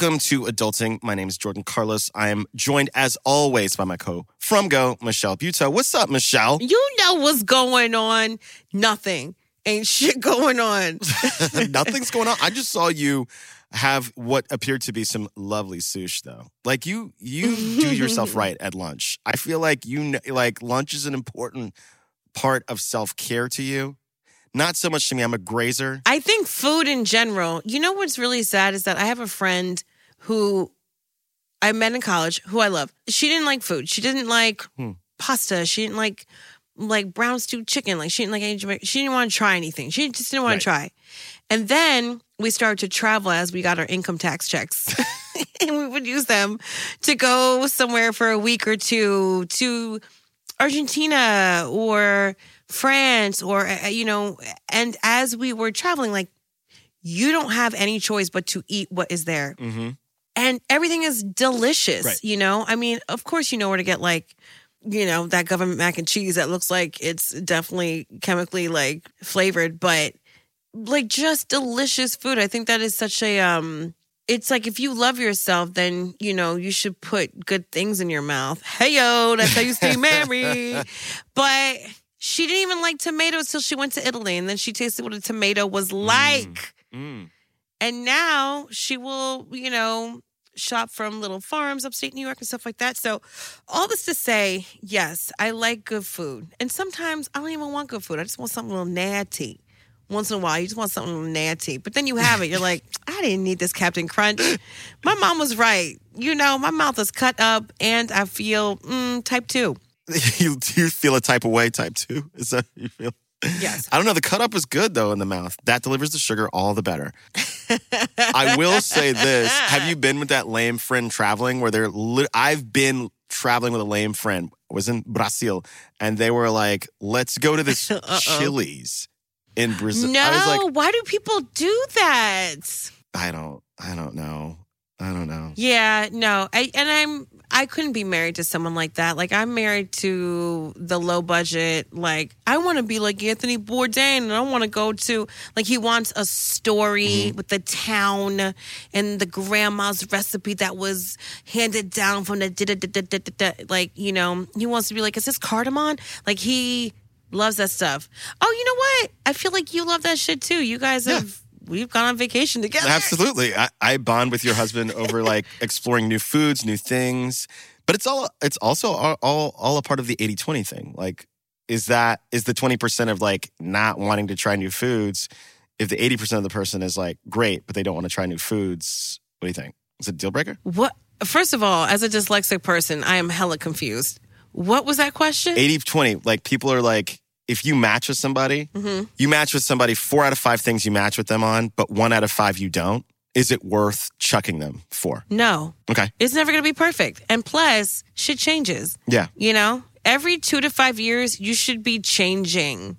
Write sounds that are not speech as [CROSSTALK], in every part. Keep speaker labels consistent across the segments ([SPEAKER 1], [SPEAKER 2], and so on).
[SPEAKER 1] Welcome to Adulting. My name is Jordan Carlos. I am joined as always by my co from Go, Michelle Buteau. What's up, Michelle?
[SPEAKER 2] You know what's going on? Nothing. Ain't shit [LAUGHS] going on. [LAUGHS]
[SPEAKER 1] Nothing's going on. I just saw you have what appeared to be some lovely sushi though. Like you you do yourself [LAUGHS] right at lunch. I feel like you kn- like lunch is an important part of self-care to you. Not so much to me. I'm a grazer.
[SPEAKER 2] I think food in general, you know what's really sad is that I have a friend who I met in college who I love. She didn't like food. She didn't like
[SPEAKER 1] Hmm.
[SPEAKER 2] pasta. She didn't like like brown stewed chicken. Like she didn't like any Jamaican. She didn't want to try anything. She just didn't want
[SPEAKER 1] Right.
[SPEAKER 2] to try. And then we started to travel as we got our income tax checks. [LAUGHS] [LAUGHS] and we would use them to go somewhere for a week or two to Argentina or France or uh, you know and as we were traveling like you don't have any choice but to eat what is there
[SPEAKER 1] Mm-hmm.
[SPEAKER 2] And everything is delicious
[SPEAKER 1] Right.
[SPEAKER 2] you know? I mean of course you know where to get like you know that government mac and cheese that looks like it's definitely chemically like flavored but like just delicious food. I think that is such a um it's like if you love yourself then you know you should put good things in your mouth. Hey yo that's how you stay [LAUGHS] married. But she didn't even like tomatoes till she went to italy and then she tasted what a tomato was like.
[SPEAKER 1] Mm.
[SPEAKER 2] and now she will, you know, shop from little farms upstate New York and stuff like that. So, all this to say, yes, I like good food. And sometimes I don't even want good food. I just want something a little natty. Once in a while, you just want something a little natty. But then you have it. You're like, [LAUGHS] I didn't need this Captain Crunch. My mom was right. You know, my mouth is cut up and I feel mm, type two. [LAUGHS]
[SPEAKER 1] you you feel a type of way, type two. Is that you feel?
[SPEAKER 2] Yes.
[SPEAKER 1] I don't know. The cut up is good though in the mouth. That delivers the sugar, all the better. I will say this: Have you been with that lame friend traveling? Where they're, li- I've been traveling with a lame friend. I was in Brazil, and they were like, "Let's go to this [LAUGHS] Chili's in Brazil."
[SPEAKER 2] No,
[SPEAKER 1] I was like,
[SPEAKER 2] why do people do that?
[SPEAKER 1] I don't, I don't know, I don't know.
[SPEAKER 2] Yeah, no. I and I'm I couldn't be married to someone like that. Like I'm married to the low budget. Like I want to be like Anthony Bourdain, and I want to go to like he wants a story mm-hmm. with the town and the grandma's recipe that was handed down from the da- da- da- da- da- da- like you know he wants to be like is this cardamom? Like he loves that stuff. Oh, you know what? I feel like you love that shit too. You guys have. We've gone on vacation together.
[SPEAKER 1] Absolutely. I, I bond with your husband over like [LAUGHS] exploring new foods, new things. But it's all it's also all all, all a part of the 80-20 thing. Like is that is the 20% of like not wanting to try new foods if the 80% of the person is like great but they don't want to try new foods. What do you think? Is it a deal breaker?
[SPEAKER 2] What? First of all, as a dyslexic person, I am hella confused. What was that question?
[SPEAKER 1] 80-20 like people are like if you match with somebody, mm-hmm. you match with somebody 4 out of 5 things you match with them on, but 1 out of 5 you don't. Is it worth chucking them for?
[SPEAKER 2] No,
[SPEAKER 1] Okay.
[SPEAKER 2] it's never going to be perfect. And plus, shit changes.
[SPEAKER 1] Yeah.
[SPEAKER 2] You know, every two to five years, you should be changing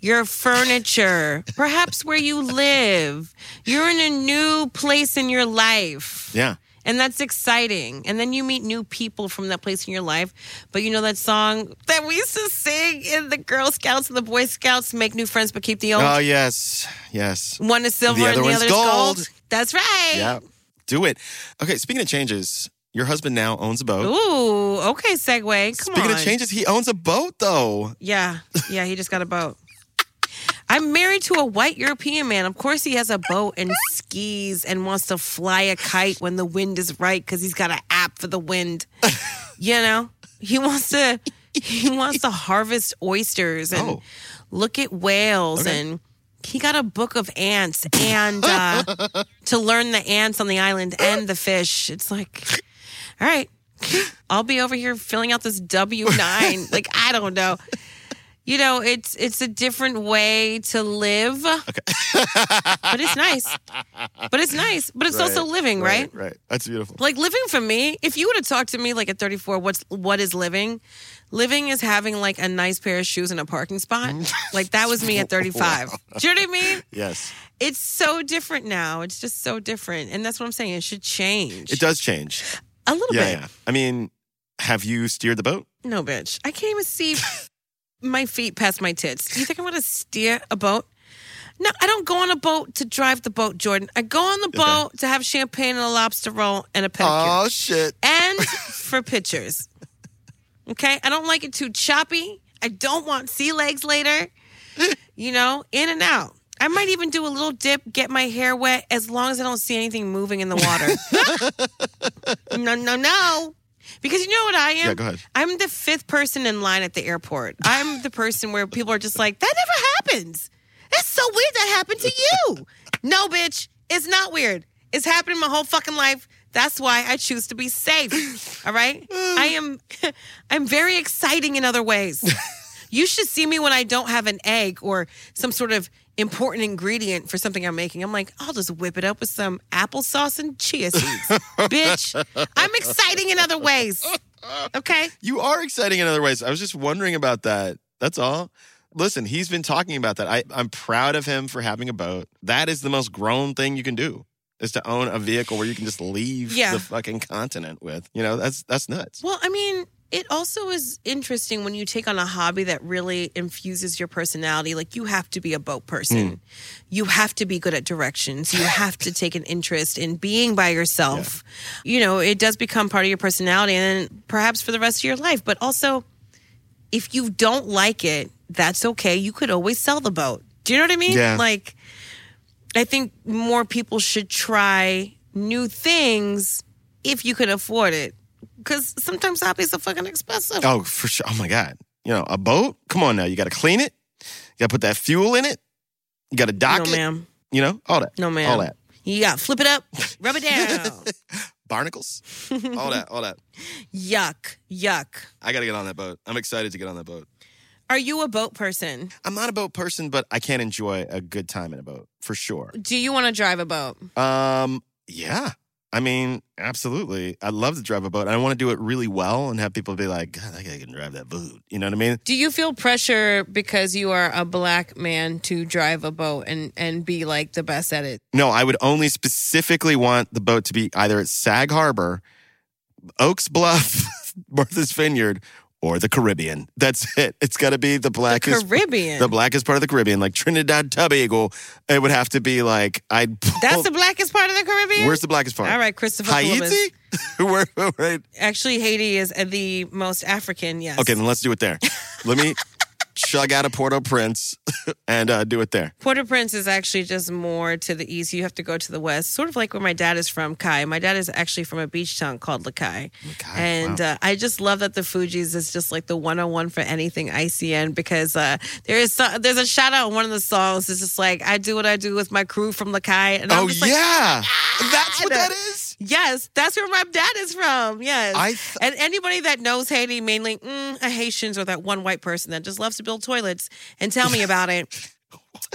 [SPEAKER 2] your furniture, perhaps where you live. You're in a new place in your life.
[SPEAKER 1] Yeah.
[SPEAKER 2] And that's exciting. And then you meet new people from that place in your life. But you know that song that we used to sing in the Girl Scouts and the Boy Scouts make new friends but keep the old?
[SPEAKER 1] Oh yes. Yes.
[SPEAKER 2] One is silver
[SPEAKER 1] The other
[SPEAKER 2] and the other is
[SPEAKER 1] gold.
[SPEAKER 2] gold. That's right.
[SPEAKER 1] Yeah. Do it. Okay, speaking of changes, your husband now owns a boat.
[SPEAKER 2] Ooh, okay, segue. Come on.
[SPEAKER 1] speaking
[SPEAKER 2] on.
[SPEAKER 1] of changes, he owns a boat though.
[SPEAKER 2] Yeah, yeah, he just got a boat. I'm married to a white European man. Of course, he has a boat and skis and wants to fly a kite when the wind is right because he's got an app for the wind. [LAUGHS] You know, he wants to he wants to harvest oysters and
[SPEAKER 1] Oh.
[SPEAKER 2] look at whales
[SPEAKER 1] Okay.
[SPEAKER 2] and he got a book of ants and uh, [LAUGHS] to learn the ants on the island and the fish. It's like, all right, I'll be over here filling out this W nine. [LAUGHS] like I don't know. You know, it's it's a different way to live.
[SPEAKER 1] Okay.
[SPEAKER 2] but it's nice. But it's nice. But it's also living, right?
[SPEAKER 1] Right. That's beautiful.
[SPEAKER 2] Like living for me, if you would have talked to me like at 34, what's what is living? Living is having like a nice pair of shoes in a parking spot. [LAUGHS] like that was me at 35. Do you know what I mean?
[SPEAKER 1] Yes.
[SPEAKER 2] It's so different now. It's just so different. And that's what I'm saying. It should change.
[SPEAKER 1] It does change.
[SPEAKER 2] a little
[SPEAKER 1] Yeah,
[SPEAKER 2] bit.
[SPEAKER 1] yeah. I mean, have you steered the boat?
[SPEAKER 2] No, bitch. I can't even see [LAUGHS] my feet past my tits. Do you think I'm going to steer a boat? No, I don't go on a boat to drive the boat, Jordan. I go on the boat to have champagne and a lobster roll and a pedicure.
[SPEAKER 1] Oh shit.
[SPEAKER 2] and [LAUGHS] for pictures. Okay? I don't like it too choppy. I don't want sea legs later. [LAUGHS] You know, in and out. I might even do a little dip, get my hair wet, as long as I don't see anything moving in the water. [LAUGHS] no, no, no. Because you know what I am?
[SPEAKER 1] Yeah, go ahead.
[SPEAKER 2] I'm the fifth person in line at the airport. I'm the person where people are just like, that never happens. That's so weird that happened to you. no, bitch, it's not weird. It's happening my whole fucking life. That's why I choose to be safe. All right? I am [LAUGHS] I'm very exciting in other ways. [LAUGHS] You should see me when I don't have an egg or some sort of important ingredient for something I'm making. I'm like, I'll just whip it up with some applesauce and chia seeds. [LAUGHS] Bitch, I'm exciting in other ways. Okay?
[SPEAKER 1] You are exciting in other ways. I was just wondering about that. That's all. Listen, he's been talking about that. I, I'm proud of him for having a boat. That is the most grown thing you can do. Is to own a vehicle where you can just leave
[SPEAKER 2] Yeah.
[SPEAKER 1] the fucking continent with. You know, that's that's nuts.
[SPEAKER 2] Well, I mean, it also is interesting when you take on a hobby that really infuses your personality. Like you have to be a boat person. Hmm. You have to be good at directions. You have to take an interest in being by yourself. You know, it does become part of your personality and perhaps for the rest of your life. But also, if you don't like it, that's okay. You could always sell the boat. Do you know what I mean?
[SPEAKER 1] Yeah.
[SPEAKER 2] Like, I think more people should try new things if you can afford it. Because sometimes hobbies are fucking expensive.
[SPEAKER 1] Oh, for sure. Oh my God. You know, a boat? Come on now. You gotta clean it. You gotta put that fuel in it. You gotta dock
[SPEAKER 2] no,
[SPEAKER 1] it.
[SPEAKER 2] ma'am.
[SPEAKER 1] You know, all that.
[SPEAKER 2] No, ma'am.
[SPEAKER 1] All that.
[SPEAKER 2] You got to flip it up, [LAUGHS] rub it down. [LAUGHS]
[SPEAKER 1] Barnacles. all that. All that. [LAUGHS]
[SPEAKER 2] yuck, yuck.
[SPEAKER 1] I gotta get on that boat. I'm excited to get on that boat.
[SPEAKER 2] Are you a boat person?
[SPEAKER 1] I'm not a boat person, but I can enjoy a good time in a boat for sure.
[SPEAKER 2] Do you want to drive a boat?
[SPEAKER 1] Um, yeah. I mean, absolutely. I'd love to drive a boat. I want to do it really well and have people be like, God, that guy can drive that boat. You know what I mean?
[SPEAKER 2] Do you feel pressure because you are a black man to drive a boat and, and be like the best at it?
[SPEAKER 1] No, I would only specifically want the boat to be either at Sag Harbor, Oak Bluffs, [LAUGHS] Martha's Vineyard, or the Caribbean. That's it. It's got to be the blackest.
[SPEAKER 2] Caribbean.
[SPEAKER 1] The blackest part of the Caribbean, like Trinidad Tobago. It would have to be like I'd. Pull,
[SPEAKER 2] That's the blackest part of the Caribbean?
[SPEAKER 1] Where's the blackest part?
[SPEAKER 2] All right, Christopher Columbus.
[SPEAKER 1] Haiti. [LAUGHS] Where, right.
[SPEAKER 2] Actually, Haiti is the most African, yes.
[SPEAKER 1] Okay, then let's do it there. Let me chug out of Port-au-Prince [LAUGHS] and uh, do it there.
[SPEAKER 2] Port-au-Prince is actually just more to the east. You have to go to the west, sort of like where my dad is from, Kai. My dad is actually from a beach town called Lakai.
[SPEAKER 1] Lakai,
[SPEAKER 2] and
[SPEAKER 1] wow.
[SPEAKER 2] uh, I just love that the Fugees is just like the 101 for anything ICN because uh, there is so, there's a shout out in one of the songs. It's just like, I do what I do with my crew from Lakai. And I'm
[SPEAKER 1] Oh
[SPEAKER 2] just like,
[SPEAKER 1] yeah, that's what
[SPEAKER 2] "Ah."
[SPEAKER 1] that is.
[SPEAKER 2] Yes, that's where my dad is from. Yes.
[SPEAKER 1] I th-
[SPEAKER 2] and anybody that knows Haiti, mainly mm, a Haitians or that one white person that just loves to build toilets and tell me [LAUGHS] about it.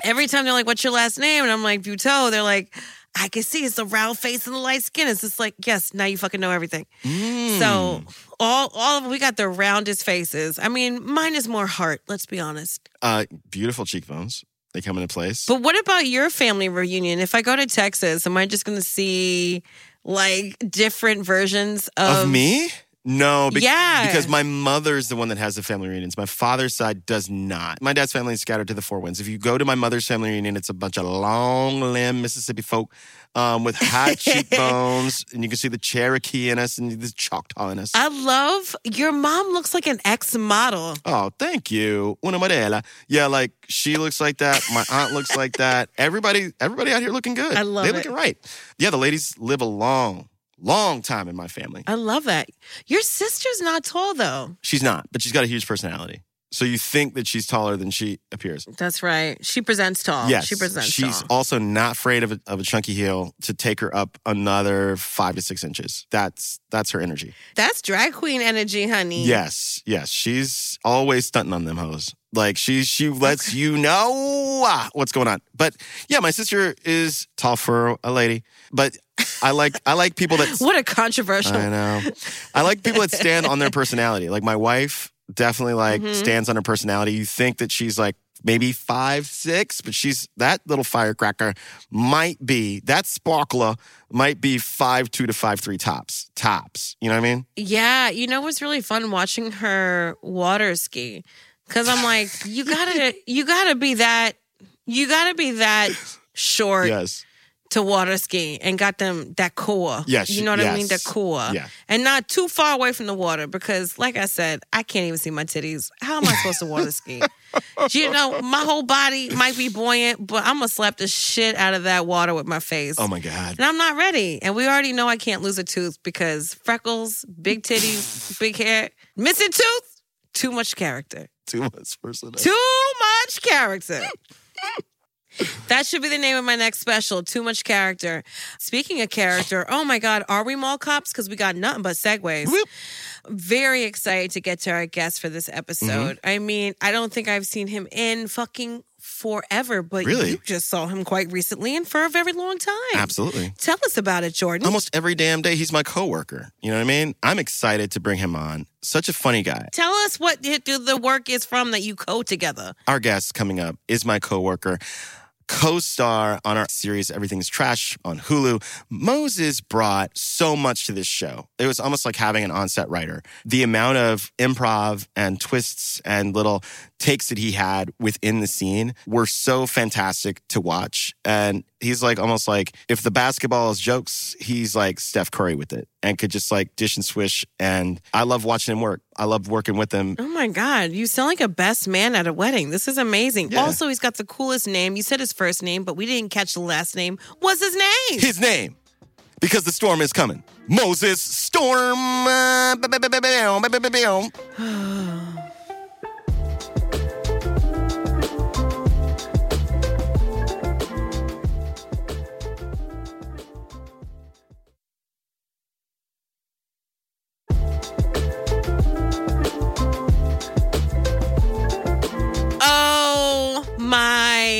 [SPEAKER 2] Every time they're like, What's your last name? And I'm like, Buteau. They're like, I can see it's the round face and the light skin. It's just like, yes, now you fucking know everything.
[SPEAKER 1] Mm.
[SPEAKER 2] So all all of we got the roundest faces. I mean, mine is more heart, let's be honest.
[SPEAKER 1] Uh, beautiful cheekbones. They come into place.
[SPEAKER 2] But what about your family reunion? If I go to Texas, am I just gonna see like different versions of,
[SPEAKER 1] of me? No, bec-
[SPEAKER 2] Yeah.
[SPEAKER 1] because my mother's the one that has the family reunions. My father's side does not. My dad's family is scattered to the four winds. If you go to my mother's family reunion, it's a bunch of long limb Mississippi folk um, with high [LAUGHS] cheekbones, and you can see the Cherokee in us and the Choctaw in us.
[SPEAKER 2] I love your mom looks like an ex model.
[SPEAKER 1] Oh, thank you. Una modela. Yeah, like she looks like that. My aunt looks like that. Everybody, everybody out here looking good.
[SPEAKER 2] I love
[SPEAKER 1] they
[SPEAKER 2] it.
[SPEAKER 1] looking right. Yeah, the ladies live a long, long time in my family.
[SPEAKER 2] I love that. Your sister's not tall though.
[SPEAKER 1] She's not, but she's got a huge personality. So you think that she's taller than she appears.
[SPEAKER 2] That's right. She presents tall.
[SPEAKER 1] Yes,
[SPEAKER 2] She presents tall.
[SPEAKER 1] she's
[SPEAKER 2] tall.
[SPEAKER 1] also not afraid of a, of a chunky heel to take her up another five to six inches. That's that's her energy.
[SPEAKER 2] That's drag queen energy, honey.
[SPEAKER 1] Yes, yes, she's always stunting on them hoes. Like she she lets you know ah, what's going on. But yeah, my sister is tall for a lady, but I like I like people that [LAUGHS]
[SPEAKER 2] What a controversial.
[SPEAKER 1] I know. I like people that stand on their personality. Like my wife definitely like
[SPEAKER 2] Mhm.
[SPEAKER 1] stands on her personality. You think that she's like maybe five, six, but she's that little firecracker might be that sparkler might be five two to five three tops. Tops. You know what I mean?
[SPEAKER 2] Yeah, you know what's really fun watching her water ski because I'm like, you gotta, you gotta be that, you gotta be that short
[SPEAKER 1] Yes.
[SPEAKER 2] To water ski and got them that core.
[SPEAKER 1] Yes,
[SPEAKER 2] you know what I mean, that
[SPEAKER 1] yes.
[SPEAKER 2] core,
[SPEAKER 1] Yeah.
[SPEAKER 2] and not too far away from the water because, like I said, I can't even see my titties. How am I supposed to water ski? [LAUGHS] you know, my whole body might be buoyant, but I'm gonna slap the shit out of that water with my face.
[SPEAKER 1] Oh my God.
[SPEAKER 2] And I'm not ready. And we already know I can't lose a tooth because freckles, big titties, big hair, missing tooth, too much character.
[SPEAKER 1] Too much personality.
[SPEAKER 2] Too much character. [LAUGHS] That should be the name of my next special. Too much character. Speaking of character, oh my God, are we mall cops? Because we got nothing but segues.
[SPEAKER 1] Whoop.
[SPEAKER 2] Very excited to get to our guest for this episode.
[SPEAKER 1] Mm-hmm.
[SPEAKER 2] I mean, I don't think I've seen him in fucking forever, but
[SPEAKER 1] Really?
[SPEAKER 2] you just saw him quite recently and for a very long time.
[SPEAKER 1] Absolutely.
[SPEAKER 2] Tell us about it, Jordan.
[SPEAKER 1] Almost every damn day, he's my coworker. You know what I mean? I'm excited to bring him on. Such a funny guy.
[SPEAKER 2] Tell us what the the work is from that you co together.
[SPEAKER 1] Our guest coming up is my coworker, co-star on our series Everything's Trash on Hulu. Moses brought so much to this show. It was almost like having an on-set writer. The amount of improv and twists and little takes that he had within the scene were so fantastic to watch. And he's like almost like if the basketball is jokes, he's like Steph Curry with it and could just like dish and swish. And I love watching him work. I love working with him.
[SPEAKER 2] Oh my God, you sound like a best man at a wedding. This is amazing.
[SPEAKER 1] Yeah.
[SPEAKER 2] Also, he's got the coolest name. You said his first name, but we didn't catch the last name. What's his name?
[SPEAKER 1] his name because the storm is coming. Moses Storm. [SIGHS] [SIGHS]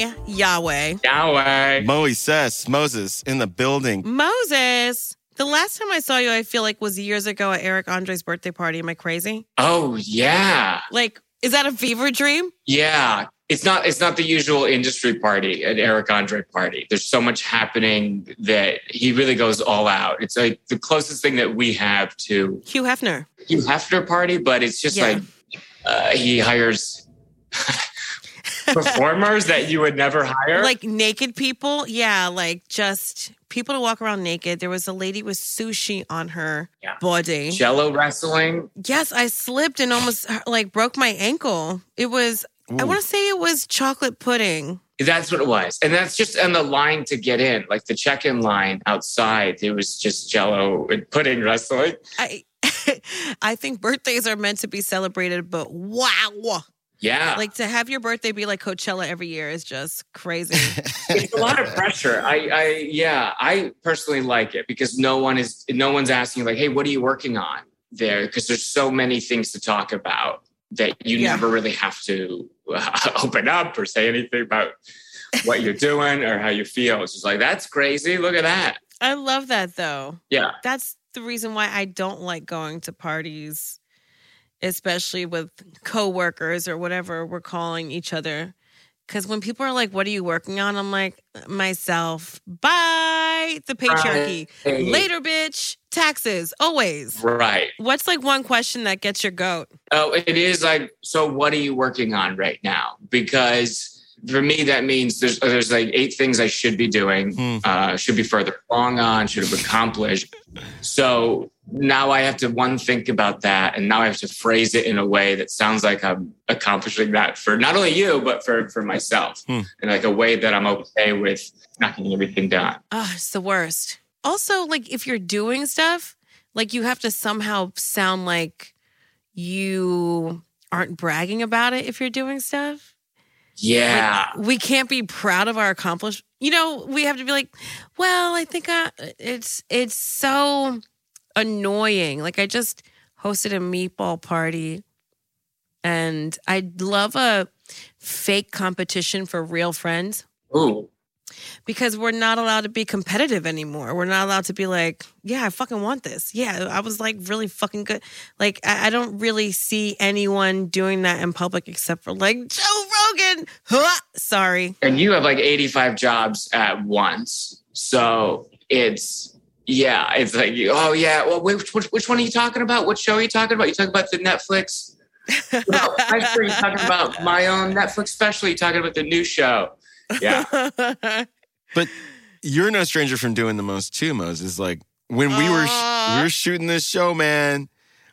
[SPEAKER 2] my Yahweh.
[SPEAKER 3] Yahweh.
[SPEAKER 1] Moises, Moses in the building.
[SPEAKER 2] Moses. The last time I saw you, I feel like was years ago at Eric Andre's birthday party. Am I crazy?
[SPEAKER 3] Oh yeah,
[SPEAKER 2] Like, is that a fever dream?
[SPEAKER 3] yeah. It's not. It's not the usual industry party, an Eric Andre party. There's so much happening that he really goes all out. It's like the closest thing that we have to
[SPEAKER 2] Hugh Hefner.
[SPEAKER 3] Hugh Hefner party, but it's just
[SPEAKER 2] Yeah.
[SPEAKER 3] like uh, he hires performers that you would never hire.
[SPEAKER 2] Like naked people. Yeah, like just people to walk around naked. There was a lady with sushi on her
[SPEAKER 3] Yeah.
[SPEAKER 2] body.
[SPEAKER 3] Jello wrestling.
[SPEAKER 2] Yes, I slipped and almost uh, like broke my ankle. It was, I want to say it was chocolate pudding.
[SPEAKER 3] That's what it was. And that's just on the line to get in, like the check in line outside. It was just jello and pudding wrestling.
[SPEAKER 2] I, [LAUGHS] I think birthdays are meant to be celebrated, but wow.
[SPEAKER 3] Yeah.
[SPEAKER 2] Like to have your birthday be like Coachella every year is just crazy. [LAUGHS]
[SPEAKER 3] it's a lot of pressure. I, I, yeah, I personally like it because no one is, no one's asking like, hey, what are you working on there? Because there's so many things to talk about that you
[SPEAKER 2] Yeah.
[SPEAKER 3] never really have to uh, [LAUGHS] open up or say anything about what you're doing or how you feel. It's just like that's crazy. Look at that.
[SPEAKER 2] I love that though.
[SPEAKER 3] Yeah.
[SPEAKER 2] That's the reason why I don't like going to parties, especially with coworkers or whatever we're calling each other. Because when people are like, "What are you working on?" I'm like, "Myself." Bye. The patriarchy.
[SPEAKER 3] Right.
[SPEAKER 2] Later, bitch. Taxes. Always.
[SPEAKER 3] Right.
[SPEAKER 2] What's like one question that gets your goat?
[SPEAKER 3] Oh, it is like, so what are you working on right now? Because for me, that means there's there's like eight things I should be doing,
[SPEAKER 1] Hmm.
[SPEAKER 3] uh, should be further along on, should have accomplished. So now I have to one think about that, and now I have to phrase it in a way that sounds like I'm accomplishing that for not only you but for for myself,
[SPEAKER 1] Hmm.
[SPEAKER 3] in like a way that I'm okay with not getting everything done.
[SPEAKER 2] Oh, it's the worst. Also, like if you're doing stuff, like you have to somehow sound like you aren't bragging about it if you're doing stuff.
[SPEAKER 3] Yeah.
[SPEAKER 2] Like, we can't be proud of our accomplishment. You know, we have to be like, well, I think I, it's it's so annoying. Like I just hosted a meatball party and I'd love a fake competition for real friends.
[SPEAKER 3] Ooh.
[SPEAKER 2] Because we're not allowed to be competitive anymore. We're not allowed to be like, yeah, I fucking want this. Yeah, I was like really fucking good. Like, I, I don't really see anyone doing that in public except for like Joe Rogan. Huh, sorry.
[SPEAKER 3] And you have like 85 jobs at once. So it's, yeah, it's like, oh, yeah. Well, which, which, which one are you talking about? What show are you talking about? You talking about the Netflix? [LAUGHS] well, I'm you're talking about my own Netflix special. You're talking about the new show. Yeah. [LAUGHS]
[SPEAKER 1] but you're no stranger from doing the most too, Moses. Like when we were we were shooting this show, man,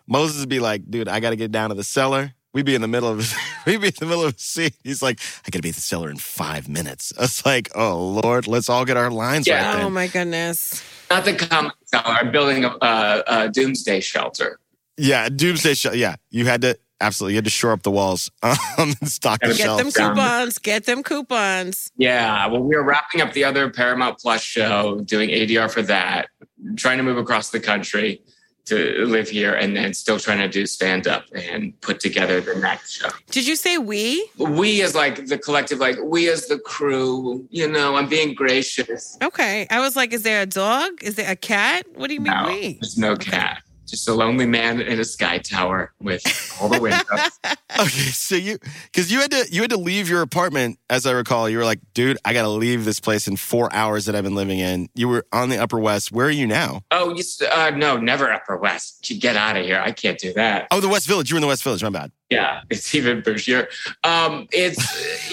[SPEAKER 1] Moses would be like, dude, I gotta get down to the cellar. We'd be in the middle of [LAUGHS] we'd be in the middle of a scene. He's like, I gotta be at the cellar in five minutes. [LAUGHS] I was like, oh Lord, let's all get our lines
[SPEAKER 3] Yeah.
[SPEAKER 1] right.
[SPEAKER 2] oh my goodness.
[SPEAKER 3] Not the common cellar. I'm building a, a, a doomsday shelter.
[SPEAKER 1] Yeah, doomsday. Sh- yeah, you had to absolutely. You had to shore up the walls, [LAUGHS] um, and stock the
[SPEAKER 3] Get
[SPEAKER 2] Get them coupons. Get them coupons.
[SPEAKER 3] Yeah. Well, we were wrapping up the other Paramount Plus show, doing ADR for that, trying to move across the country to live here, and then still trying to do stand up and put together the next show.
[SPEAKER 2] Did you say we?
[SPEAKER 3] We as like the collective, like we as the crew, you know, I'm being gracious.
[SPEAKER 2] Okay. I was like, is there a dog? Is there a cat? What do you mean
[SPEAKER 3] No,
[SPEAKER 2] we?
[SPEAKER 3] there's no cat. Just a lonely man in a sky tower with all the windows. [LAUGHS]
[SPEAKER 1] Okay, so you because you had to you had to leave your apartment, as I recall. You were like, dude, I got to leave this place in four hours that I've been living in. You were on the Upper West. Where are you now?
[SPEAKER 3] oh, you, uh, no, never Upper West. Get out of here. I can't do that.
[SPEAKER 1] Oh, the West Village. You were in the West Village. My bad.
[SPEAKER 3] Yeah, it's even bougier. Um, it's [LAUGHS]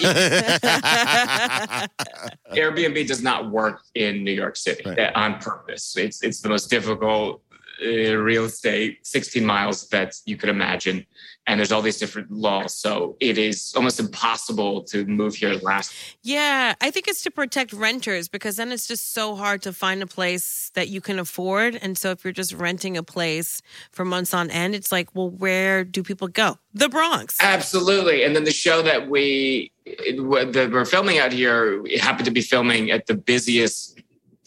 [SPEAKER 3] Airbnb does not work in New York City
[SPEAKER 1] Right.
[SPEAKER 3] uh, on purpose. It's it's the most difficult uh, real estate, 16 miles that you could imagine, and there's all these different laws. So it is almost impossible to move here last.
[SPEAKER 2] Yeah, I think it's to protect renters because then it's just so hard to find a place that you can afford. And so if you're just renting a place for months on end, it's like, well, where do people go? The Bronx.
[SPEAKER 3] Absolutely. And then the show that we that we're filming out here it happened to be filming at the busiest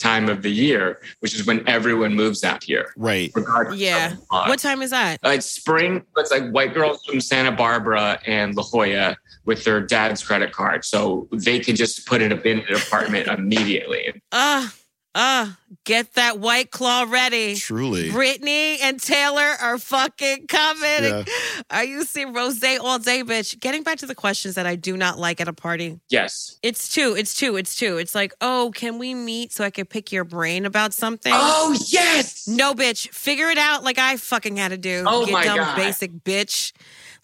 [SPEAKER 3] time of the year, which is when everyone moves out here.
[SPEAKER 1] right.
[SPEAKER 3] regardless
[SPEAKER 2] Yeah.
[SPEAKER 3] what.
[SPEAKER 2] What time is that?
[SPEAKER 3] Uh, it's spring. It's like white girls from Santa Barbara and La Jolla with their dad's credit card, so they can just put it up in an apartment [LAUGHS] immediately.
[SPEAKER 2] Ah, ah, get that white claw ready.
[SPEAKER 1] Truly.
[SPEAKER 2] Brittany and Taylor are fucking coming.
[SPEAKER 1] Yeah.
[SPEAKER 2] Are you seeing rose all day, bitch? Getting back to the questions that I do not like at a party.
[SPEAKER 3] Yes.
[SPEAKER 2] It's two. It's two. It's two. It's like, oh, can we meet so I can pick your brain about something?
[SPEAKER 3] Oh yes.
[SPEAKER 2] No, bitch. Figure it out like I fucking had to do.
[SPEAKER 3] Oh,
[SPEAKER 2] you
[SPEAKER 3] my
[SPEAKER 2] dumb
[SPEAKER 3] God.
[SPEAKER 2] basic bitch.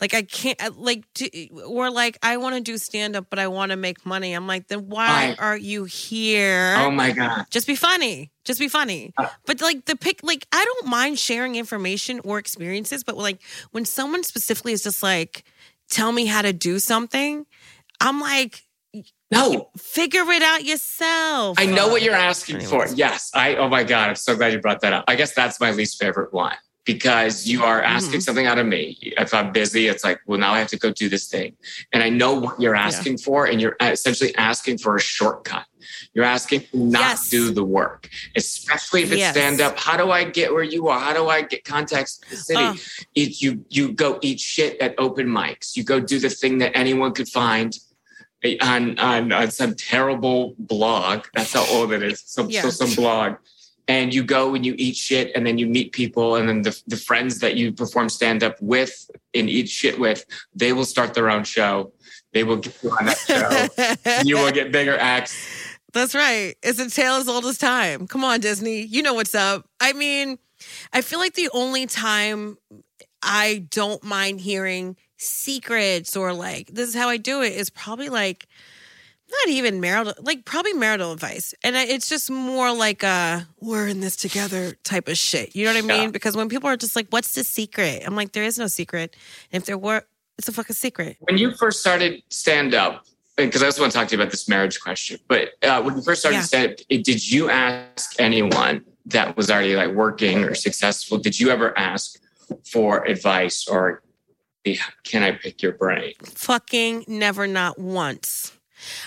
[SPEAKER 2] Like I can't. Like, to, or like I want to do stand up, but I want to make money. I'm like, then why
[SPEAKER 3] Why?
[SPEAKER 2] are you here?
[SPEAKER 3] Oh my god.
[SPEAKER 2] Just be funny. Just be funny.
[SPEAKER 3] Uh.
[SPEAKER 2] but like the pick, like I don't mind sharing information or experiences, but like when someone specifically is just like, tell me how to do something, I'm like,
[SPEAKER 3] No.
[SPEAKER 2] figure it out yourself.
[SPEAKER 3] I know what you're asking for. Yes. I. Oh my god. I'm so glad you brought that up. I guess that's my least favorite one because you are asking
[SPEAKER 2] Mhm.
[SPEAKER 3] something out of me. If I'm busy, it's like, well, now I have to go do this thing, and I know what you're asking for, and you're essentially asking for a shortcut. You're asking to not
[SPEAKER 2] Yes.
[SPEAKER 3] do the work, especially if it's
[SPEAKER 2] Yes.
[SPEAKER 3] stand up. How do I get where you are? How do I get contacts in the city? It, you you go eat shit at open mics. You go do the thing that anyone could find on on, on some terrible blog. That's how old it is. Some
[SPEAKER 2] Yeah.
[SPEAKER 3] so some blog. And you go and you eat shit, and then you meet people, and then the, the friends that you perform stand up with and eat shit with, they will start their own show. They will get you on that show. [LAUGHS] you will get bigger acts.
[SPEAKER 2] That's right. It's a tale as old as time. Come on, Disney. You know what's up. I mean, I feel like the only time I don't mind hearing secrets or like this is how I do it is probably like not even marital, like probably marital advice. And it's just more like a we're in this together type of shit. You know what I mean?
[SPEAKER 3] Yeah.
[SPEAKER 2] Because when people are just like, what's the secret? I'm like, there is no secret. And if there were, it's a fucking secret.
[SPEAKER 3] When you first started stand up, because I also want to talk to you about this marriage question, but uh, when you first started
[SPEAKER 2] Yeah.
[SPEAKER 3] stand up, did you ask anyone that was already like working or successful? Did you ever ask for advice or can I pick your brain?
[SPEAKER 2] Fucking never, not once.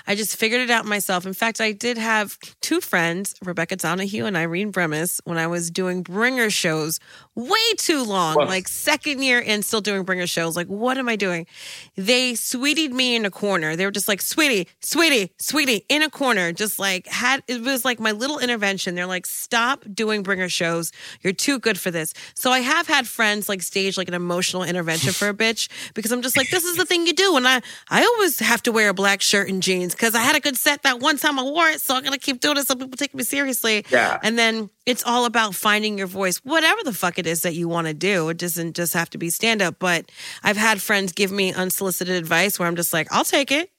[SPEAKER 2] I just figured it out myself. In fact, I did have two friends, Rebecca Donahue and Irene Bremis, when I was doing bringer shows way too long,
[SPEAKER 3] Woof.
[SPEAKER 2] like second year and still doing bringer shows. Like, what am I doing? They sweetied me in a corner. They were just like, sweetie, sweetie, sweetie, in a corner. Just like had it was like my little intervention. They're like, stop doing bringer shows. You're too good for this. So I have had friends like stage like an emotional intervention for a bitch because I'm just like, this is the thing you do. And I I always have to wear a black shirt and jeans because I had a good set that one time I wore it. So I'm gonna keep doing it so people take me seriously.
[SPEAKER 3] Yeah.
[SPEAKER 2] And then it's all about finding your voice, whatever the fuck it is that you want to do. It doesn't just have to be stand up. But I've had friends give me unsolicited advice where I'm just like, I'll take it.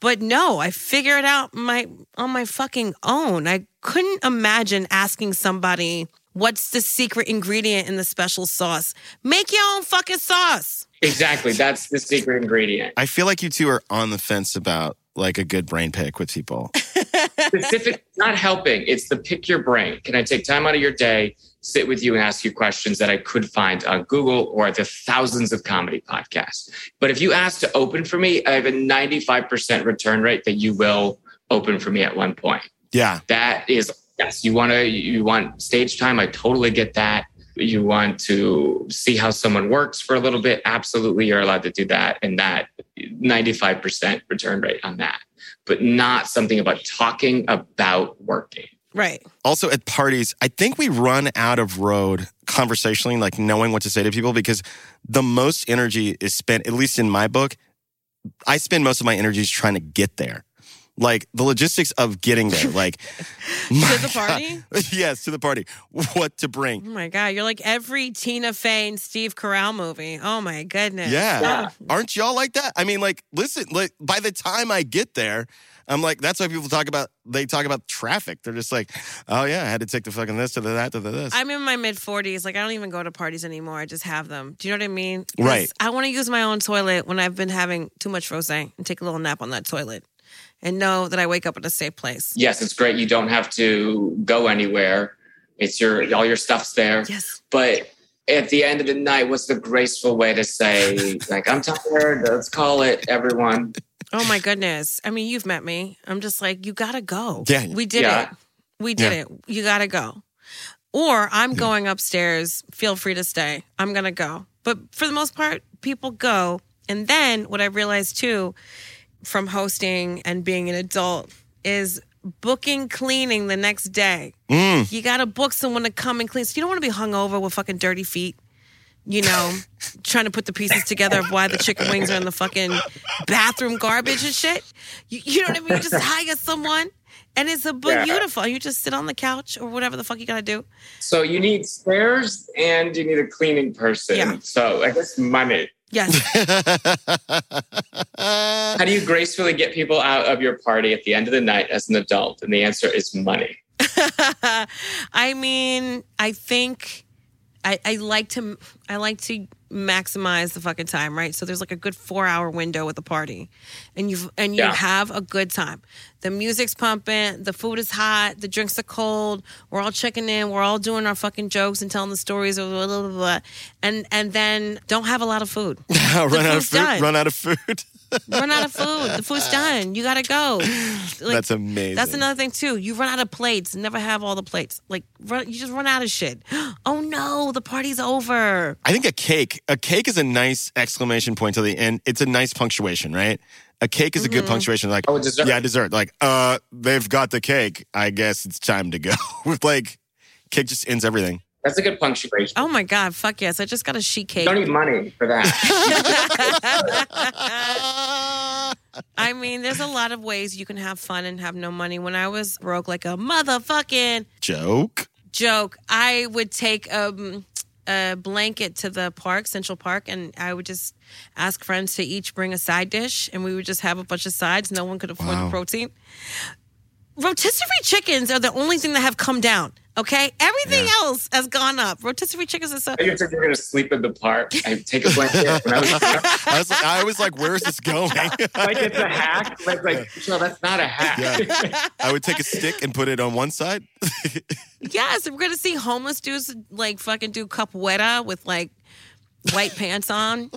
[SPEAKER 2] But no, I figure it out my on my fucking own. I couldn't imagine asking somebody what's the secret ingredient in the special sauce. Make your own fucking sauce.
[SPEAKER 3] Exactly. That's the secret ingredient.
[SPEAKER 1] I feel like you two are on the fence about like a good brain pick with people. [LAUGHS]
[SPEAKER 3] Specific, not helping. It's the pick your brain. Can I take time out of your day, sit with you, and ask you questions that I could find on Google or the thousands of comedy podcasts? But if you ask to open for me, I have a 95% return rate that you will open for me at one point.
[SPEAKER 1] Yeah.
[SPEAKER 3] That is, yes, you want to, you want stage time. I totally get that. You want to see how someone works for a little bit. Absolutely, you're allowed to do that. And that 95% return rate on that, but not something about talking about working.
[SPEAKER 2] Right.
[SPEAKER 1] Also at parties, I think we run out of road conversationally, like knowing what to say to people because the most energy is spent, at least in my book, I spend most of my energies trying to get there. Like the logistics of getting there, like [LAUGHS] [LAUGHS]
[SPEAKER 2] To the party? [LAUGHS]
[SPEAKER 1] yes, to the party. What to bring?
[SPEAKER 2] Oh my God. You're like every Tina Fey and Steve Carell movie. Oh my goodness.
[SPEAKER 1] Yeah.
[SPEAKER 3] Yeah.
[SPEAKER 1] Aren't y'all like that? I mean, like, listen, like by the time I get there, I'm like, that's why people talk about they talk about traffic. They're just like, oh yeah, I had to take the fucking this to the that to the this.
[SPEAKER 2] I'm in my mid 40s. Like, I don't even go to parties anymore. I just have them. Do you know what I mean?
[SPEAKER 1] Right.
[SPEAKER 2] I want to use my own toilet when I've been having too much rose and take a little nap on that toilet and know that I wake up in a safe place.
[SPEAKER 3] Yes, it's great. You don't have to go anywhere. It's your, all your stuff's there.
[SPEAKER 2] Yes.
[SPEAKER 3] But at the end of the night, what's the graceful way to say, like, I'm tired, let's call it, everyone?
[SPEAKER 2] Oh my goodness. I mean, you've met me. I'm just like, you gotta go.
[SPEAKER 1] Yeah.
[SPEAKER 2] We did
[SPEAKER 3] Yeah.
[SPEAKER 2] it. We did
[SPEAKER 1] Yeah.
[SPEAKER 2] it. You gotta go. Or I'm going upstairs. Feel free to stay. I'm gonna go. But for the most part, people go. And then what I realized too from hosting and being an adult is booking cleaning the next day.
[SPEAKER 1] Mm.
[SPEAKER 2] You gotta book someone to come and clean. So you don't wanna be hungover with fucking dirty feet. You know, [LAUGHS] trying to put the pieces together of why the chicken wings are in the fucking bathroom garbage and shit. You, you know what I mean? You just [LAUGHS] hire someone and it's a
[SPEAKER 3] Yeah.
[SPEAKER 2] beautiful. You just sit on the couch or whatever the fuck you gotta do.
[SPEAKER 3] So you need stairs and you need a cleaning person.
[SPEAKER 2] Yeah.
[SPEAKER 3] So I guess money.
[SPEAKER 2] Yes. [LAUGHS]
[SPEAKER 3] How do you gracefully get people out of your party at the end of the night as an adult? And the answer is money. [LAUGHS]
[SPEAKER 2] I mean, I think I, I like to I like to maximize the fucking time, right? So there's like a good four hour window with the party, and you and you
[SPEAKER 3] Yeah.
[SPEAKER 2] have a good time. The music's pumping, the food is hot, the drinks are cold. We're all checking in, we're all doing our fucking jokes and telling the stories, blah, blah, blah, blah, and and then don't have a lot of food. [LAUGHS]
[SPEAKER 1] run out of food.
[SPEAKER 2] done.
[SPEAKER 1] Run out of food. [LAUGHS]
[SPEAKER 2] Run out of food. The food's done. You gotta go. Like,
[SPEAKER 1] That's amazing.
[SPEAKER 2] that's another thing too. You run out of plates. Never have all the plates. Like run, you just run out of shit. [GASPS] Oh no, the party's over.
[SPEAKER 1] I think a cake. A cake is a nice exclamation point to the end. It's a nice punctuation, right? A cake is a good punctuation. Like,
[SPEAKER 3] Oh, dessert.
[SPEAKER 1] yeah, dessert. Like, uh, they've got the cake. I guess it's time to go. With [LAUGHS] like, cake just ends everything.
[SPEAKER 3] That's a good punctuation.
[SPEAKER 2] Oh my god, fuck yes! I just got a sheet
[SPEAKER 3] You
[SPEAKER 2] cake.
[SPEAKER 3] don't need money for that. [LAUGHS]
[SPEAKER 2] I mean, there's a lot of ways you can have fun and have no money. When I was broke, like a motherfucking
[SPEAKER 1] Joke.
[SPEAKER 2] joke, I would take um, a blanket to the park, Central Park, and I would just ask friends to each bring a side dish, and we would just have a bunch of sides. No one could afford
[SPEAKER 1] Wow.
[SPEAKER 2] the protein. Rotisserie chickens are the only thing that have come down. Okay, everything
[SPEAKER 1] Yeah.
[SPEAKER 2] else has gone up. Rotisserie chickens are so.
[SPEAKER 3] you said you're going to sleep in the park. I take a blanket. [LAUGHS] When I was
[SPEAKER 1] I was like, I was like, where is this going? [LAUGHS]
[SPEAKER 3] like, it's a hack. Like, like no, that's not a hack.
[SPEAKER 1] Yeah. [LAUGHS] I would take a stick and put it on one side.
[SPEAKER 2] Yes, we're gonna see homeless dudes like fucking do capoeira with like white pants on.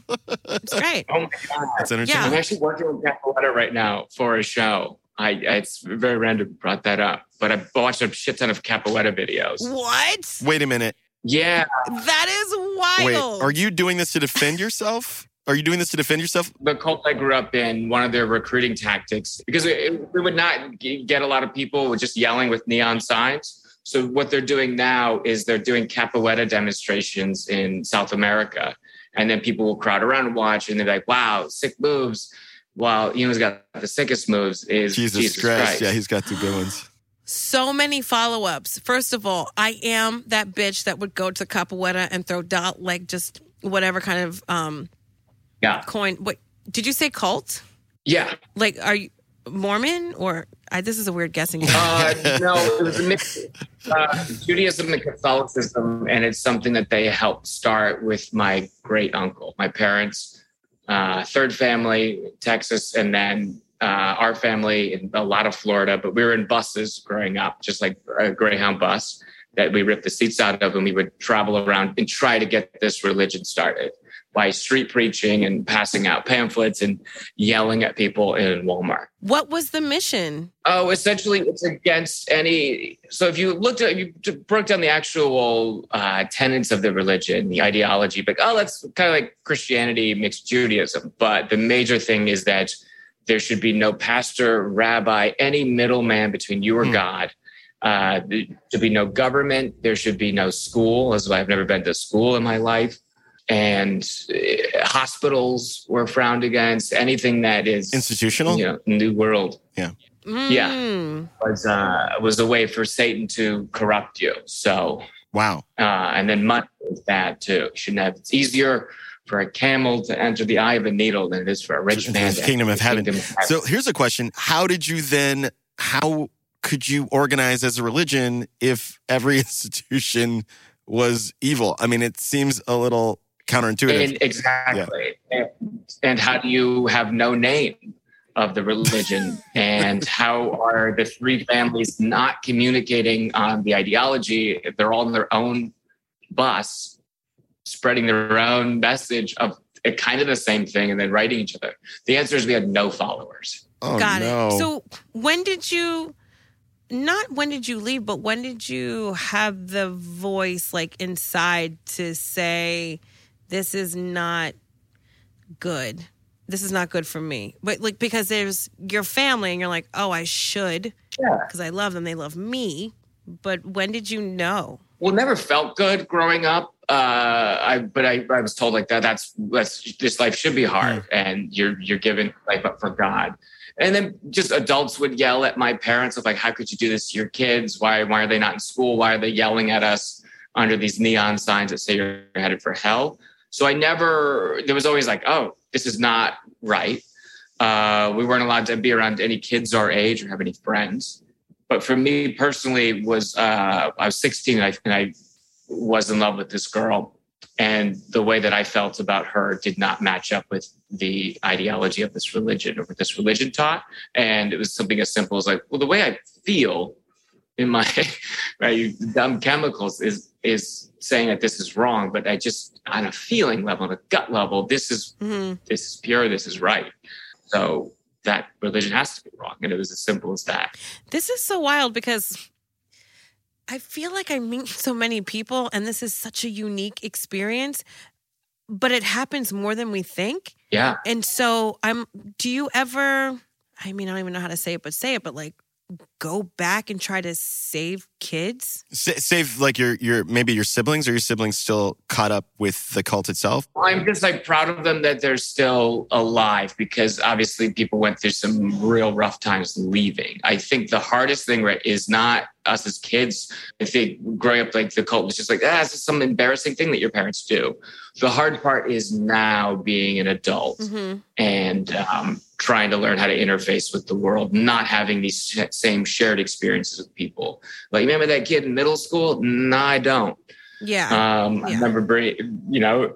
[SPEAKER 2] It's great.
[SPEAKER 3] Oh my god!
[SPEAKER 1] That's entertaining.
[SPEAKER 3] I'm actually working with Capoeira right now for a show. I it's very random you brought that up, but I watched a shit ton of Capoeira videos.
[SPEAKER 2] What?
[SPEAKER 1] Wait a minute.
[SPEAKER 3] Yeah,
[SPEAKER 2] That is wild.
[SPEAKER 1] Wait, are you doing this to defend yourself? Are you doing this to defend yourself?
[SPEAKER 3] the cult I grew up in, one of their recruiting tactics, because we, we would not get a lot of people with just yelling with neon signs. So what they're doing now is they're doing capoeira demonstrations in South America, and then people will crowd around and watch, and they're like, "Wow, sick moves!" While you know, who's got the sickest moves is
[SPEAKER 1] Jesus,
[SPEAKER 3] Jesus,
[SPEAKER 1] Christ.
[SPEAKER 3] Christ.
[SPEAKER 1] Yeah, he's got two good ones.
[SPEAKER 2] so many follow ups. First of all, I am that bitch that would go to Capoeira and throw dot like just whatever kind of um
[SPEAKER 3] yeah,
[SPEAKER 2] coin. What did you say? Cult?
[SPEAKER 3] yeah.
[SPEAKER 2] Like, are you Mormon or I, this is a weird guessing. game.
[SPEAKER 3] Uh, no, it was a mix. Uh, Judaism and Catholicism, and it's something that they helped start with my great uncle, my parents, uh, third family, Texas, and then uh, our family in a lot of Florida. But we were in buses growing up, just like a Greyhound bus that we ripped the seats out of, and we would travel around and try to get this religion started by street preaching and passing out pamphlets and yelling at people in Walmart.
[SPEAKER 2] what was the mission?
[SPEAKER 3] Oh, essentially, it's against any. So, if you looked at, you broke down the actual uh, tenets of the religion, the ideology, but oh, that's kind of like Christianity mixed Judaism. But the major thing is that there should be no pastor, rabbi, any middleman between you or
[SPEAKER 1] Hmm.
[SPEAKER 3] God. Uh, there should be no government. There should be no school. As I've never been to school in my life. And uh, hospitals were frowned against. Anything that is
[SPEAKER 1] Institutional?
[SPEAKER 3] you know, new world Yeah,
[SPEAKER 2] Mm.
[SPEAKER 3] Yeah, was uh, was a way for Satan to corrupt you. So,
[SPEAKER 1] Wow.
[SPEAKER 3] uh, and then money is bad too. You shouldn't have. It's easier for a camel to enter the eye of a needle than it is for a rich
[SPEAKER 1] The
[SPEAKER 3] man. to
[SPEAKER 1] kingdom of
[SPEAKER 3] the
[SPEAKER 1] heaven.
[SPEAKER 3] kingdom of heaven.
[SPEAKER 1] So here's a question. How did you then, how could you organize as a religion if every [LAUGHS] institution was evil? I mean, it seems a little counterintuitive.
[SPEAKER 3] and exactly. And, and how do you have no name of the religion? and how are the three families not communicating on the ideology? They're all in their own bus, spreading their own message of kind of the same thing and then writing each other. The answer is we had no followers.
[SPEAKER 1] oh,
[SPEAKER 2] Got
[SPEAKER 1] no.
[SPEAKER 2] it. So when did you? Not when did you leave, but when did you have the voice like inside to say, "This is not good. This is not good for me." But like because there's your family, and you're like, "Oh, I should,"
[SPEAKER 3] Yeah.
[SPEAKER 2] because I love them. They love me. But when did you know?
[SPEAKER 3] Well, never felt good growing up. Uh, I but I, I was told like that. That's that's this life should be hard, and you're you're given life up for God. And then just adults would yell at my parents of like, how could you do this to your kids? Why why are they not in school? Why are they yelling at us under these neon signs that say you're headed for hell? So I never. There was always like, oh, this is not right. Uh, we weren't allowed to be around any kids our age or have any friends. But for me personally, was uh, I was 16 and I, and I was in love with this girl, and the way that I felt about her did not match up with the ideology of this religion or what this religion taught. And it was something as simple as like, well, the way I feel in my [LAUGHS] right dumb chemicals is is saying that this is wrong, but I just on a feeling level, on a gut level, this is
[SPEAKER 2] hmm
[SPEAKER 3] this is pure, this is right. So that religion has to be wrong, and it was as simple as that.
[SPEAKER 2] This is so wild because I feel like I meet [LAUGHS] so many people and this is such a unique experience, but it happens more than we think.
[SPEAKER 3] Yeah.
[SPEAKER 2] And so I'm do you ever I mean I don't even know how to say it but say it but like go back and try to save kids?
[SPEAKER 1] Sa- save like your your maybe your siblings or your siblings still caught up with the cult itself.
[SPEAKER 3] I'm just like proud of them that they're still alive because obviously people went through some real rough times leaving. I think the hardest thing right is not us as kids. I think growing up like the cult was just like, ah, it's just some embarrassing thing that your parents do. The hard part is now being an adult
[SPEAKER 2] Mm-hmm.
[SPEAKER 3] and um, trying to learn how to interface with the world, not having these same shared experiences with people. Like, remember that kid in middle school? No, I don't.
[SPEAKER 2] Yeah.
[SPEAKER 3] Um, I remember, bring- you know,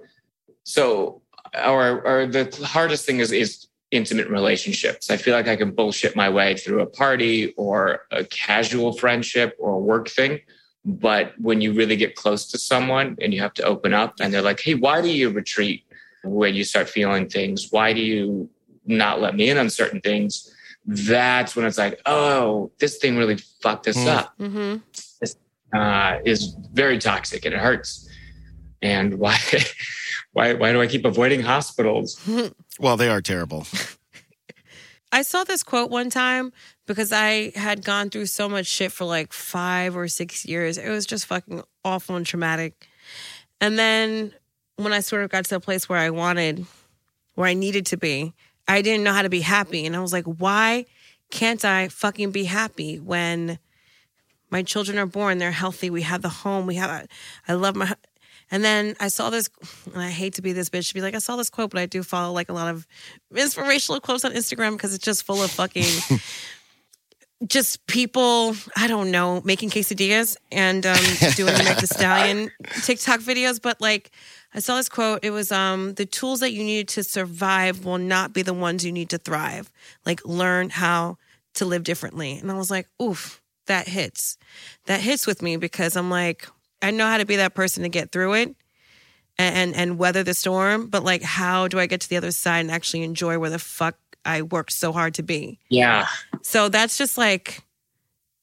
[SPEAKER 3] so or or the hardest thing is is intimate relationships. I feel like I can bullshit my way through a party or a casual friendship or a work thing, But when you really get close to someone and you have to open up and they're like, hey, why do you retreat when you start feeling things? Why do you not let me in on certain things? That's when it's like, oh, this thing really fucked us
[SPEAKER 1] Mm.
[SPEAKER 3] up.
[SPEAKER 2] hmm
[SPEAKER 3] This uh, is very toxic and it hurts. And [LAUGHS] why, why, why do I keep avoiding hospitals? [LAUGHS]
[SPEAKER 1] Well, they are terrible.
[SPEAKER 2] I saw this quote one time because I had gone through so much shit for like five or six years. It was just fucking awful and traumatic. And then when I sort of got to a place where I wanted, where I needed to be, I didn't know how to be happy. And I was like, why can't I fucking be happy when my children are born? They're healthy. We have the home. We have, I love my, and then I saw this, and I hate to be this bitch to be like, I saw this quote, but I do follow like a lot of inspirational quotes on Instagram because it's just full of fucking [LAUGHS] just people, I don't know, making quesadillas and um, doing [LAUGHS] Meg the Stallion TikTok videos. But like, I saw this quote. It was um, the tools that you need to survive will not be the ones you need to thrive. Like, learn how to live differently. And I was like, oof, that hits. That hits with me because I'm like, I know how to be that person to get through it and and weather the storm, but like how do I get to the other side and actually enjoy where the fuck I worked so hard to be?
[SPEAKER 3] Yeah.
[SPEAKER 2] So that's just like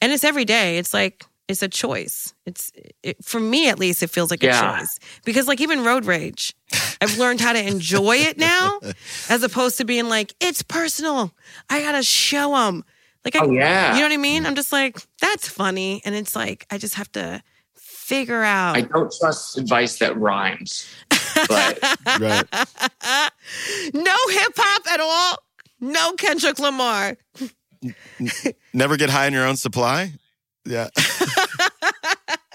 [SPEAKER 2] and it's every day. It's like it's a choice. It's it, for me at least it feels like
[SPEAKER 3] Yeah.
[SPEAKER 2] a choice. Because like even road rage, I've learned how to enjoy it now [LAUGHS] as opposed to being like it's personal. I got to show them. Like I,
[SPEAKER 3] Oh, yeah.
[SPEAKER 2] you know what I mean? I'm just like that's funny and it's like I just have to figure out
[SPEAKER 3] I don't trust advice that rhymes. But [LAUGHS]
[SPEAKER 1] Right.
[SPEAKER 2] no hip hop at all. No Kendrick Lamar.
[SPEAKER 1] Never get high on your own supply. Yeah. [LAUGHS]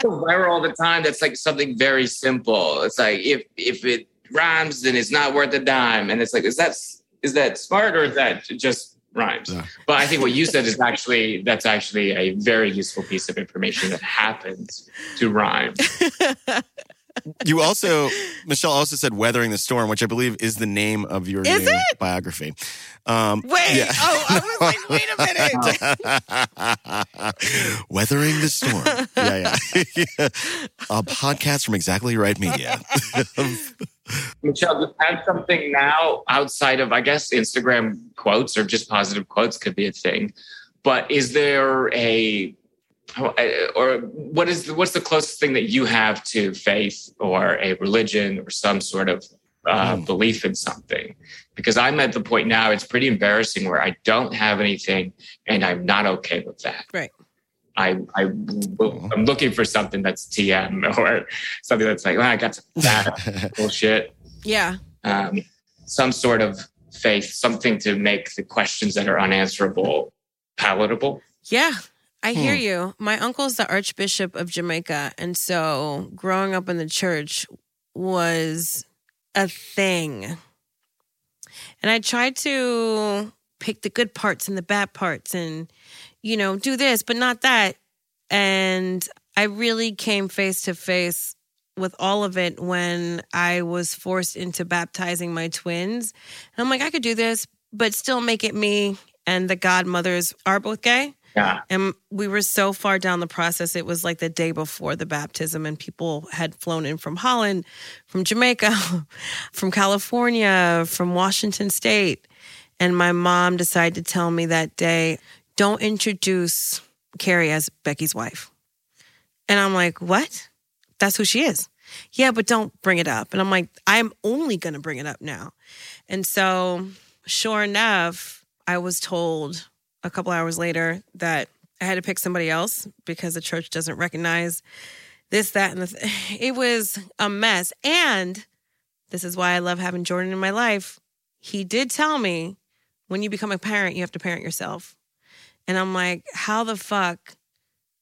[SPEAKER 3] viral all the time. That's like something very simple. It's like if if it rhymes, then it's not worth a dime. And it's like, is that is that smart or is that just rhymes?
[SPEAKER 1] Yeah.
[SPEAKER 3] But I think what you said is actually that's actually a very useful piece of information that happens to rhyme. [LAUGHS]
[SPEAKER 1] You also, Michelle also said "Weathering the Storm," which I believe is the name of your
[SPEAKER 2] Is
[SPEAKER 1] new
[SPEAKER 2] it?
[SPEAKER 1] biography. Um,
[SPEAKER 2] Wait.
[SPEAKER 1] Yeah.
[SPEAKER 2] Oh, I was like, wait a minute. [LAUGHS]
[SPEAKER 1] Weathering the Storm. Yeah, yeah. [LAUGHS] A podcast from Exactly Right Media. [LAUGHS]
[SPEAKER 3] Michelle, do you have something now outside of, I guess, Instagram quotes or just positive quotes could be a thing. But is there a, or what is what's the closest thing that you have to faith or a religion or some sort of uh,
[SPEAKER 1] Mm.
[SPEAKER 3] belief in something? Because I'm at the point now; it's pretty embarrassing where I don't have anything, and I'm not okay with that.
[SPEAKER 2] Right.
[SPEAKER 3] I, I I'm looking for something that's TM [LAUGHS] or something that's like, well, I got some [LAUGHS] that bullshit
[SPEAKER 2] Yeah.
[SPEAKER 3] um, some sort of faith, something to make the questions that are unanswerable palatable.
[SPEAKER 2] Yeah. I hear
[SPEAKER 1] Hmm.
[SPEAKER 2] you. My uncle's the Archbishop of Jamaica. And so growing up in the church was a thing. And I tried to pick the good parts and the bad parts and, you know, do this, but not that. And I really came face to face with all of it when I was forced into baptizing my twins. And I'm like, I could do this, but still make it me and the godmothers are both gay.
[SPEAKER 3] Yeah.
[SPEAKER 2] And we were so far down the process. It was like the day before the baptism, and people had flown in from Holland, from Jamaica, [LAUGHS] from California, from Washington State. And my mom decided to tell me that day, don't introduce Carrie as Becky's wife. And I'm like, what? That's who she is. Yeah, but don't bring it up. And I'm like, I'm only going to bring it up now. And so, sure enough, I was told a couple hours later that I had to pick somebody else because the church doesn't recognize this, that, and the. Th- [SIGHS] it was a mess. And this is why I love having Jordan in my life. He did tell me when you become a parent, you have to parent yourself. And I'm like, how the fuck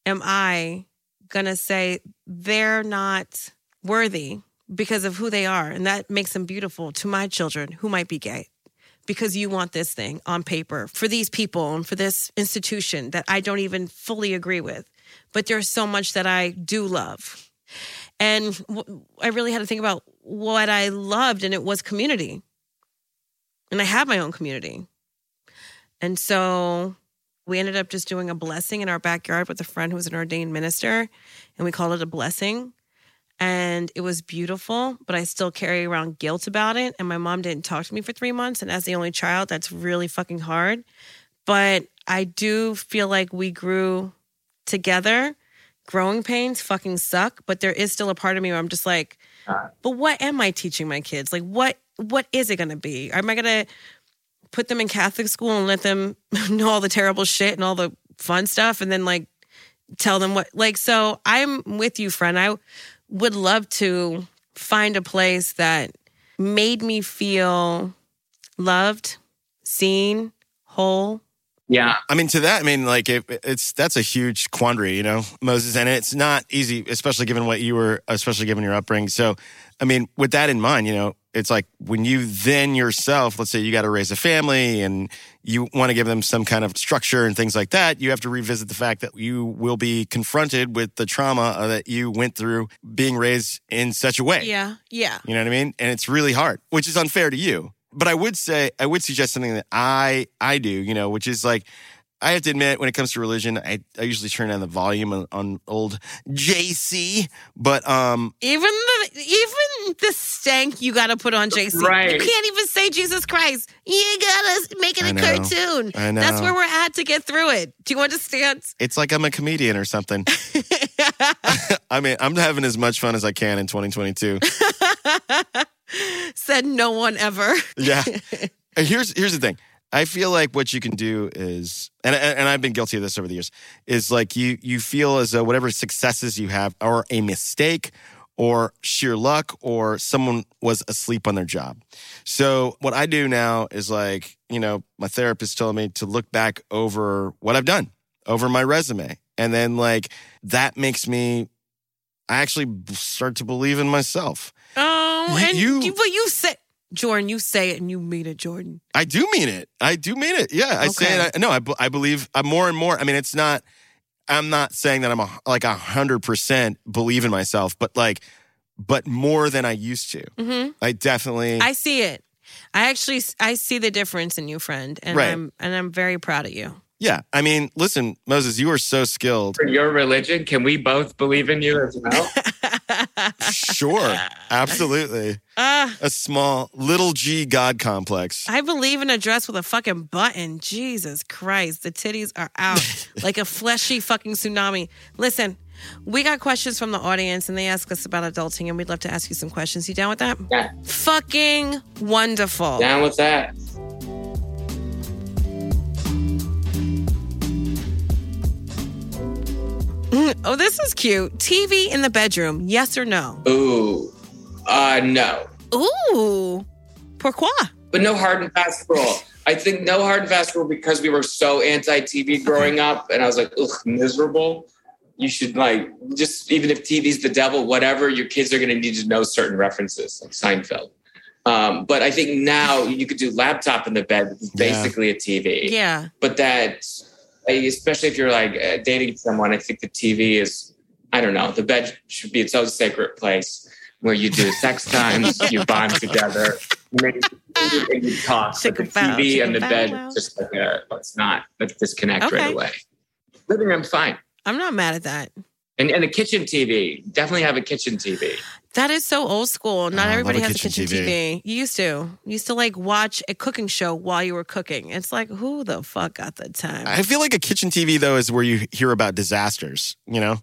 [SPEAKER 2] am I gonna say they're not worthy because of who they are? And that makes them beautiful to my children who might be gay because you want this thing on paper for these people and for this institution that I don't even fully agree with. But there's so much that I do love. And I really had to think about what I loved, and it was community. And I have my own community. And so we ended up just doing a blessing in our backyard with a friend who was an ordained minister, and we called it a blessing. And it was beautiful, but I still carry around guilt about it. And my mom didn't talk to me for three months. And as the only child, that's really fucking hard. But I do feel like we grew together. Growing pains fucking suck, but there is still a part of me where I'm just like, uh. but what am I teaching my kids? Like, what what is it going to be? Am I going to put them in Catholic school and let them [LAUGHS] know all the terrible shit and all the fun stuff, and then like tell them what? Like, so I'm with you, friend. I would love to find a place that made me feel loved, seen, whole.
[SPEAKER 3] Yeah.
[SPEAKER 1] I mean, to that, I mean, like it, it's that's a huge quandary, you know, Moses, and it's not easy, especially given what you were, especially given your upbringing. So, I mean, with that in mind, you know, it's like when you then yourself, let's say you got to raise a family and you want to give them some kind of structure and things like that, you have to revisit the fact that you will be confronted with the trauma uh, that you went through being raised in such a way.
[SPEAKER 2] Yeah, yeah.
[SPEAKER 1] You know what I mean? And it's really hard, which is unfair to you. But I would say I would suggest something that I I do, you know, which is like I have to admit when it comes to religion, I, I usually turn down the volume on, on old JC, but um
[SPEAKER 2] Even the even the stank you got to put on JC.
[SPEAKER 3] Right.
[SPEAKER 2] You can't even say Jesus Christ. You gotta make it
[SPEAKER 1] I
[SPEAKER 2] a
[SPEAKER 1] know.
[SPEAKER 2] cartoon.
[SPEAKER 1] I know.
[SPEAKER 2] That's where we're at to get through it. Do you understand?
[SPEAKER 1] it's like I'm a comedian or something. [LAUGHS] [LAUGHS] I mean, I'm having as much fun as I can in 2022. [LAUGHS]
[SPEAKER 2] Said no one ever.
[SPEAKER 1] Yeah. Here's here's the thing. I feel like what you can do is, and and I've been guilty of this over the years, is like you you feel as though whatever successes you have are a mistake or sheer luck or someone was asleep on their job. So what I do now is like, you know, my therapist told me to look back over what I've done, over my resume. And then like that makes me I actually start to believe in myself.
[SPEAKER 2] Oh,
[SPEAKER 1] You-
[SPEAKER 2] and
[SPEAKER 1] you-
[SPEAKER 2] you, but you say, Jordan, you say it and you mean it, Jordan.
[SPEAKER 1] I do mean it. I do mean it. Yeah, I say it. I, no, I, I believe I'm more and more. I mean, it's not. I'm not saying that I'm a, like a hundred percent believe in myself, but like, but more than I used to.
[SPEAKER 2] hmm
[SPEAKER 1] I definitely.
[SPEAKER 2] I see it. I actually I see the difference in you, friend, and
[SPEAKER 1] Right.
[SPEAKER 2] I'm and I'm very proud of you.
[SPEAKER 1] yeah. I mean, listen, Moses, you are so skilled.
[SPEAKER 3] For your religion, can we both believe in you as well? [LAUGHS]
[SPEAKER 1] Sure, [LAUGHS] absolutely.
[SPEAKER 2] Ah,
[SPEAKER 1] A small little G God complex.
[SPEAKER 2] I believe in a dress with a fucking button. Jesus Christ, the titties are out [LAUGHS] like a fleshy fucking tsunami. Listen, we got questions from the audience, and they ask us about adulting, and we'd love to ask you some questions. You down with that?
[SPEAKER 3] Yeah.
[SPEAKER 2] Fucking wonderful.
[SPEAKER 3] Down with that.
[SPEAKER 2] Oh, this is cute. TV in the bedroom, yes or no?
[SPEAKER 3] Ooh. Uh no.
[SPEAKER 2] Ooh, pourquoi?
[SPEAKER 3] But no hard and fast rule. I think no hard and fast rule because we were so anti TV growing up, and I was like, ugh, miserable. You should like just even if TV's the devil, whatever, your kids are gonna need to know certain references, like Seinfeld. Um, but I think now you could do laptop in the bed, which
[SPEAKER 1] Yeah.
[SPEAKER 3] basically a TV.
[SPEAKER 2] Yeah.
[SPEAKER 3] But that, especially if you're like uh, dating someone, I think the TV is, I don't know, the bed should be its own sacred place where you do sex [LAUGHS] times, you bond together, you make and you talk. But the TV and the bed, just like a, it's not, let's disconnect
[SPEAKER 2] Okay.
[SPEAKER 3] right away. Living room, fine.
[SPEAKER 2] I'm not mad at that.
[SPEAKER 3] And, and a kitchen TV, definitely have a kitchen TV.
[SPEAKER 2] That is so old school. Oh, Not
[SPEAKER 1] Oh, I
[SPEAKER 2] everybody
[SPEAKER 1] a
[SPEAKER 2] has a
[SPEAKER 1] kitchen
[SPEAKER 2] kitchen
[SPEAKER 1] TV.
[SPEAKER 2] TV. You used to. You used to like watch a cooking show while you were cooking. It's like, who the fuck got the time?
[SPEAKER 1] I feel like a kitchen TV though is where you hear about disasters. You know,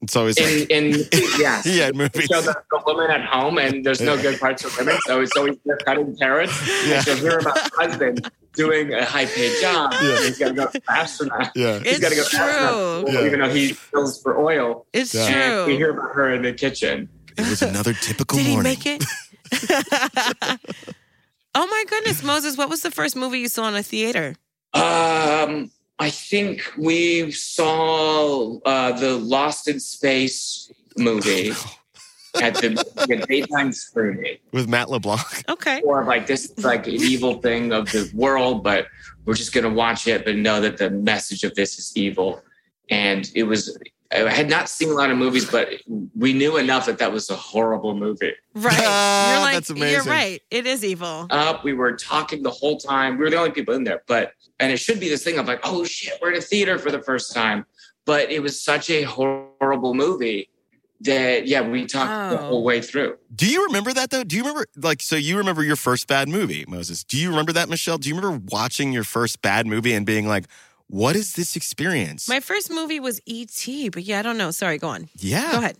[SPEAKER 1] it's always
[SPEAKER 3] In,
[SPEAKER 1] like
[SPEAKER 3] in [LAUGHS] yeah.
[SPEAKER 1] yeah, in movies.
[SPEAKER 3] show the, the woman at home and there's no good parts for women. So it's always they're cutting carrots.
[SPEAKER 1] Yeah.
[SPEAKER 3] And she'll hear about [LAUGHS] husband doing a high paid job.
[SPEAKER 1] Yeah.
[SPEAKER 3] He's got to go fast enough.
[SPEAKER 1] Yeah,
[SPEAKER 3] He's got to go
[SPEAKER 2] It's
[SPEAKER 3] fast enough,
[SPEAKER 2] true.
[SPEAKER 1] Yeah.
[SPEAKER 3] even though he bills for oil.
[SPEAKER 2] It's
[SPEAKER 1] Yeah.
[SPEAKER 3] And we hear about her in the kitchen.
[SPEAKER 1] It was another typical
[SPEAKER 2] Did he make it? [LAUGHS] oh my goodness, Moses, what was the first movie you saw in a theater?
[SPEAKER 3] Um, I think we saw uh, the Lost in Space movie [LAUGHS] at [LAUGHS] the, the daytime screening.
[SPEAKER 1] with Matt LeBlanc.
[SPEAKER 2] Okay.
[SPEAKER 3] Or like this is like an evil thing of the world, but we're just gonna watch it, but know that the message of this is evil. And it was I had not seen a lot of movies, but we knew enough that that was a horrible movie.
[SPEAKER 2] Right. You're [LAUGHS] ah, like,
[SPEAKER 1] That's
[SPEAKER 2] you're right. It is evil.
[SPEAKER 3] Up, we were talking the whole time. We were the only people in there, but and it should be this thing of like, oh shit, we're in a theater for the first time. But it was such a horrible movie that yeah, we talked the
[SPEAKER 2] Oh.
[SPEAKER 3] whole way through.
[SPEAKER 1] Do you remember that though? Do you remember like so you remember your first bad movie, Moses? Do you remember that, Michelle? Do you remember watching your first bad movie and being like, "What is this experience?"
[SPEAKER 2] My first movie was E.T., but yeah, I don't know. Sorry, go on.
[SPEAKER 1] yeah.
[SPEAKER 2] Go ahead.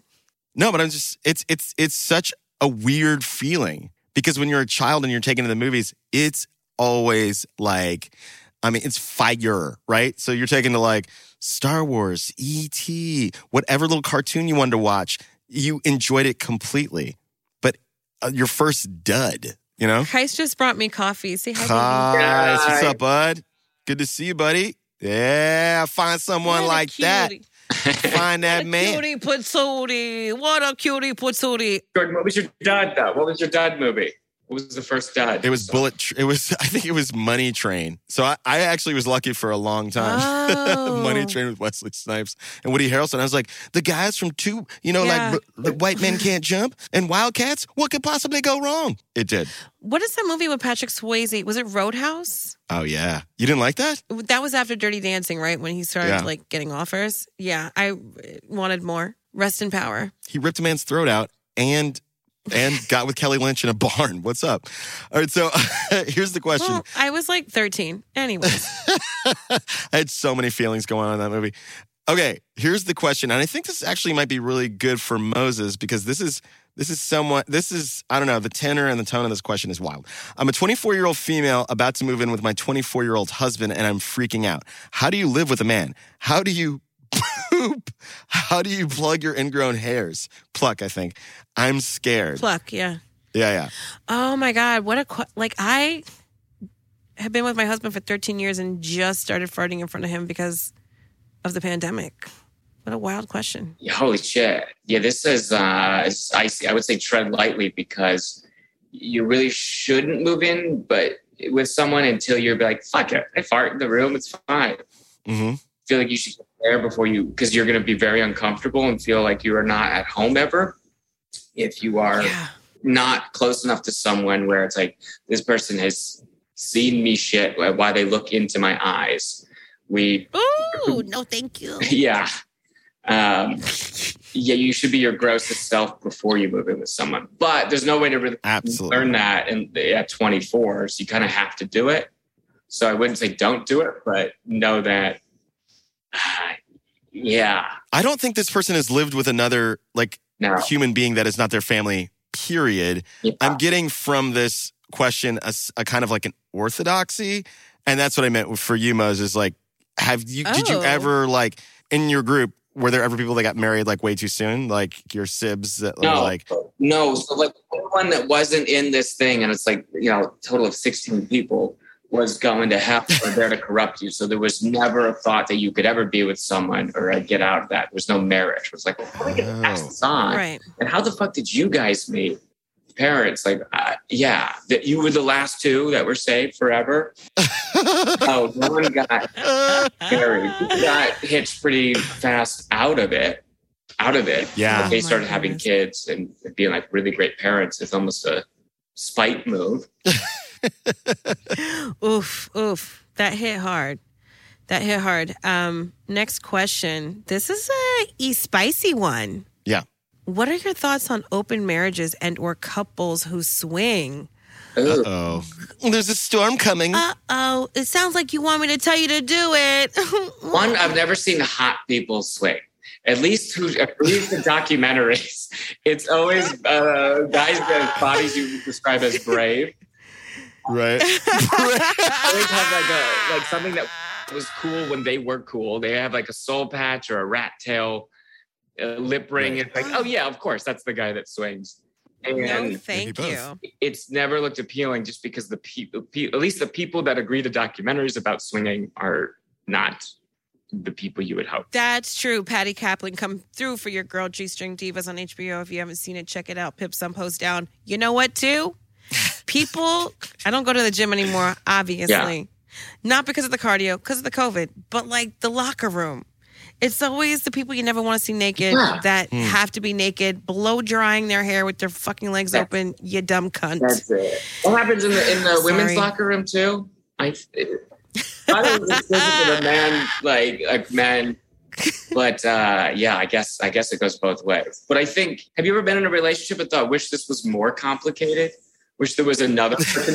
[SPEAKER 1] No, but I'm just it's it's it's such a weird feeling because when you're a child and you're taken to the movies, it's always like I mean, it's fire, right? So you're taken to like Star Wars, E.T., whatever little cartoon you wanted to watch, you enjoyed it completely. But uh, your first dud, you know?
[SPEAKER 2] Christ just brought me coffee. Say hi,
[SPEAKER 1] Hi, what's up, bud? Good to see you, buddy. Yeah, find someone
[SPEAKER 2] What
[SPEAKER 1] like that. Find that
[SPEAKER 2] What a
[SPEAKER 1] man.
[SPEAKER 2] Cutie patootie. What a cutie patootie.
[SPEAKER 3] Jordan, what was your dad though? What was your dad movie? What was the first dad?
[SPEAKER 1] It was Bullet. Tr- It was. [LAUGHS] I think it was Money Train. So I, I actually was lucky for a long time. [LAUGHS]
[SPEAKER 2] Oh.
[SPEAKER 1] Money Train with Wesley Snipes and Woody Harrelson. I was like, the guys from two, you know,
[SPEAKER 2] Yeah.
[SPEAKER 1] like the White Men Can't Jump and Wildcats. What could possibly go wrong? It did.
[SPEAKER 2] What is that movie with Patrick Swayze? Was it Roadhouse?
[SPEAKER 1] Oh yeah, you didn't like that?
[SPEAKER 2] That was after Dirty Dancing, right? When he started
[SPEAKER 1] Yeah.
[SPEAKER 2] like getting offers. Yeah, I uh, wanted more. Rest in power.
[SPEAKER 1] He ripped a man's throat out and and got with Kelly Lynch in a barn. [LAUGHS] What's up? All right, so [LAUGHS] here's the question.
[SPEAKER 2] Well, I was like 13. Anyways, [LAUGHS]
[SPEAKER 1] I had so many feelings going on in that movie. Okay, here's the question, and I think this actually might be really good for Moses because this is this is somewhat this is I don't know the tenor and the tone of this question is wild. I'm a 24 year old female about to move in with my 24 year old husband, and I'm freaking out. How do you live with a man? How do you poop? How do you plug your ingrown hairs? Pluck, I think. I'm scared.
[SPEAKER 2] pluck. Yeah.
[SPEAKER 1] Yeah, yeah.
[SPEAKER 2] Oh my God. What a, que- like, I have been with my husband for 13 years and just started farting in front of him because of the pandemic. What a wild question.
[SPEAKER 3] Holy shit. Yeah, this is uh it's icy. I would say tread lightly because you really shouldn't move in, but with someone until you're like, fuck it. I fart in the room, it's fine.
[SPEAKER 1] hmm
[SPEAKER 3] feel like you should get there before you because you're gonna be very uncomfortable and feel like you are not at home ever if you are
[SPEAKER 2] Yeah.
[SPEAKER 3] not close enough to someone where it's like this person has seen me shit why they look into my eyes. We
[SPEAKER 2] Ooh, no, thank you. [LAUGHS]
[SPEAKER 3] yeah. Um, yeah, you should be your grossest self before you move in with someone. But there's no way to really
[SPEAKER 1] Absolutely.
[SPEAKER 3] learn that in, at 24. So you kind of have to do it. So I wouldn't say don't do it, but know that, [SIGHS] yeah,
[SPEAKER 1] I don't think this person has lived with another like
[SPEAKER 3] no.
[SPEAKER 1] human being that is not their family, period.
[SPEAKER 3] Yeah.
[SPEAKER 1] I'm getting from this question a kind of like an orthodoxy. And that's what I meant for you, Moses. Like, have you, did you
[SPEAKER 2] Oh.
[SPEAKER 1] ever, like, in your group, were there ever people that got married like way too soon? Like your sibs that were
[SPEAKER 3] no,
[SPEAKER 1] like,
[SPEAKER 3] no. So like one that wasn't in this thing, and it's like you know, total of sixteen people was going to hell or there to corrupt you. So there was never a thought that you could ever be with someone or uh, get out of that. There was no marriage. It was like, well, how are we gonna pass
[SPEAKER 1] Oh.
[SPEAKER 3] this on?
[SPEAKER 2] Right.
[SPEAKER 3] And how the fuck did you guys meet? Parents, like, uh, yeah, that you were the last two that were saved forever. [LAUGHS] oh, no one got married. People got hitched pretty fast out of it. Out of it.
[SPEAKER 1] Yeah.
[SPEAKER 3] They
[SPEAKER 2] Oh, my
[SPEAKER 3] started having kids and being like really great parents. It's almost a spite move. [LAUGHS] [LAUGHS]
[SPEAKER 2] oof, oof. That hit hard. That hit hard. Um, next question. This is a e spicy one.
[SPEAKER 1] Yeah.
[SPEAKER 2] What are your thoughts on open marriages and or couples who swing?
[SPEAKER 3] Ugh.
[SPEAKER 1] oh, there's a storm coming.
[SPEAKER 2] Uh oh. It sounds like you want me to tell you to do it. [LAUGHS]
[SPEAKER 3] One, I've never seen hot people swing. At least who, at least the documentaries, [LAUGHS] it's always uh, guys that bodies you describe as brave.
[SPEAKER 1] Right. [LAUGHS]
[SPEAKER 3] always have like a like something that was cool when they were cool. They have like a soul patch or a rat tail, uh, lip ring. It's like, oh yeah, of course, that's the guy that swings.
[SPEAKER 2] no, thank you.
[SPEAKER 3] it's never looked appealing just because the people, pe- at least the people that agree to documentaries about swinging, are not the people you would hope.
[SPEAKER 2] That's true. Patti Kaplan, come through for your girl G String Divas on HBO. If you haven't seen it, check it out. Pip some post down. You know what, too? People, I don't go to the gym anymore, obviously. Not because of the cardio, because of the COVID, but like the locker room. It's always the people you never want to see naked
[SPEAKER 3] Yeah.
[SPEAKER 2] that
[SPEAKER 1] Hmm.
[SPEAKER 2] have to be naked, blow drying their hair with their fucking legs
[SPEAKER 3] Yeah.
[SPEAKER 2] open. You dumb cunt.
[SPEAKER 3] That's it. What happens in the in the women's locker room too? I I don't think it's a man like a man, but uh, yeah, I guess I guess it goes both ways. But I think have you ever been in a relationship and thought, wish this was more complicated? Wish there was another [LAUGHS] person.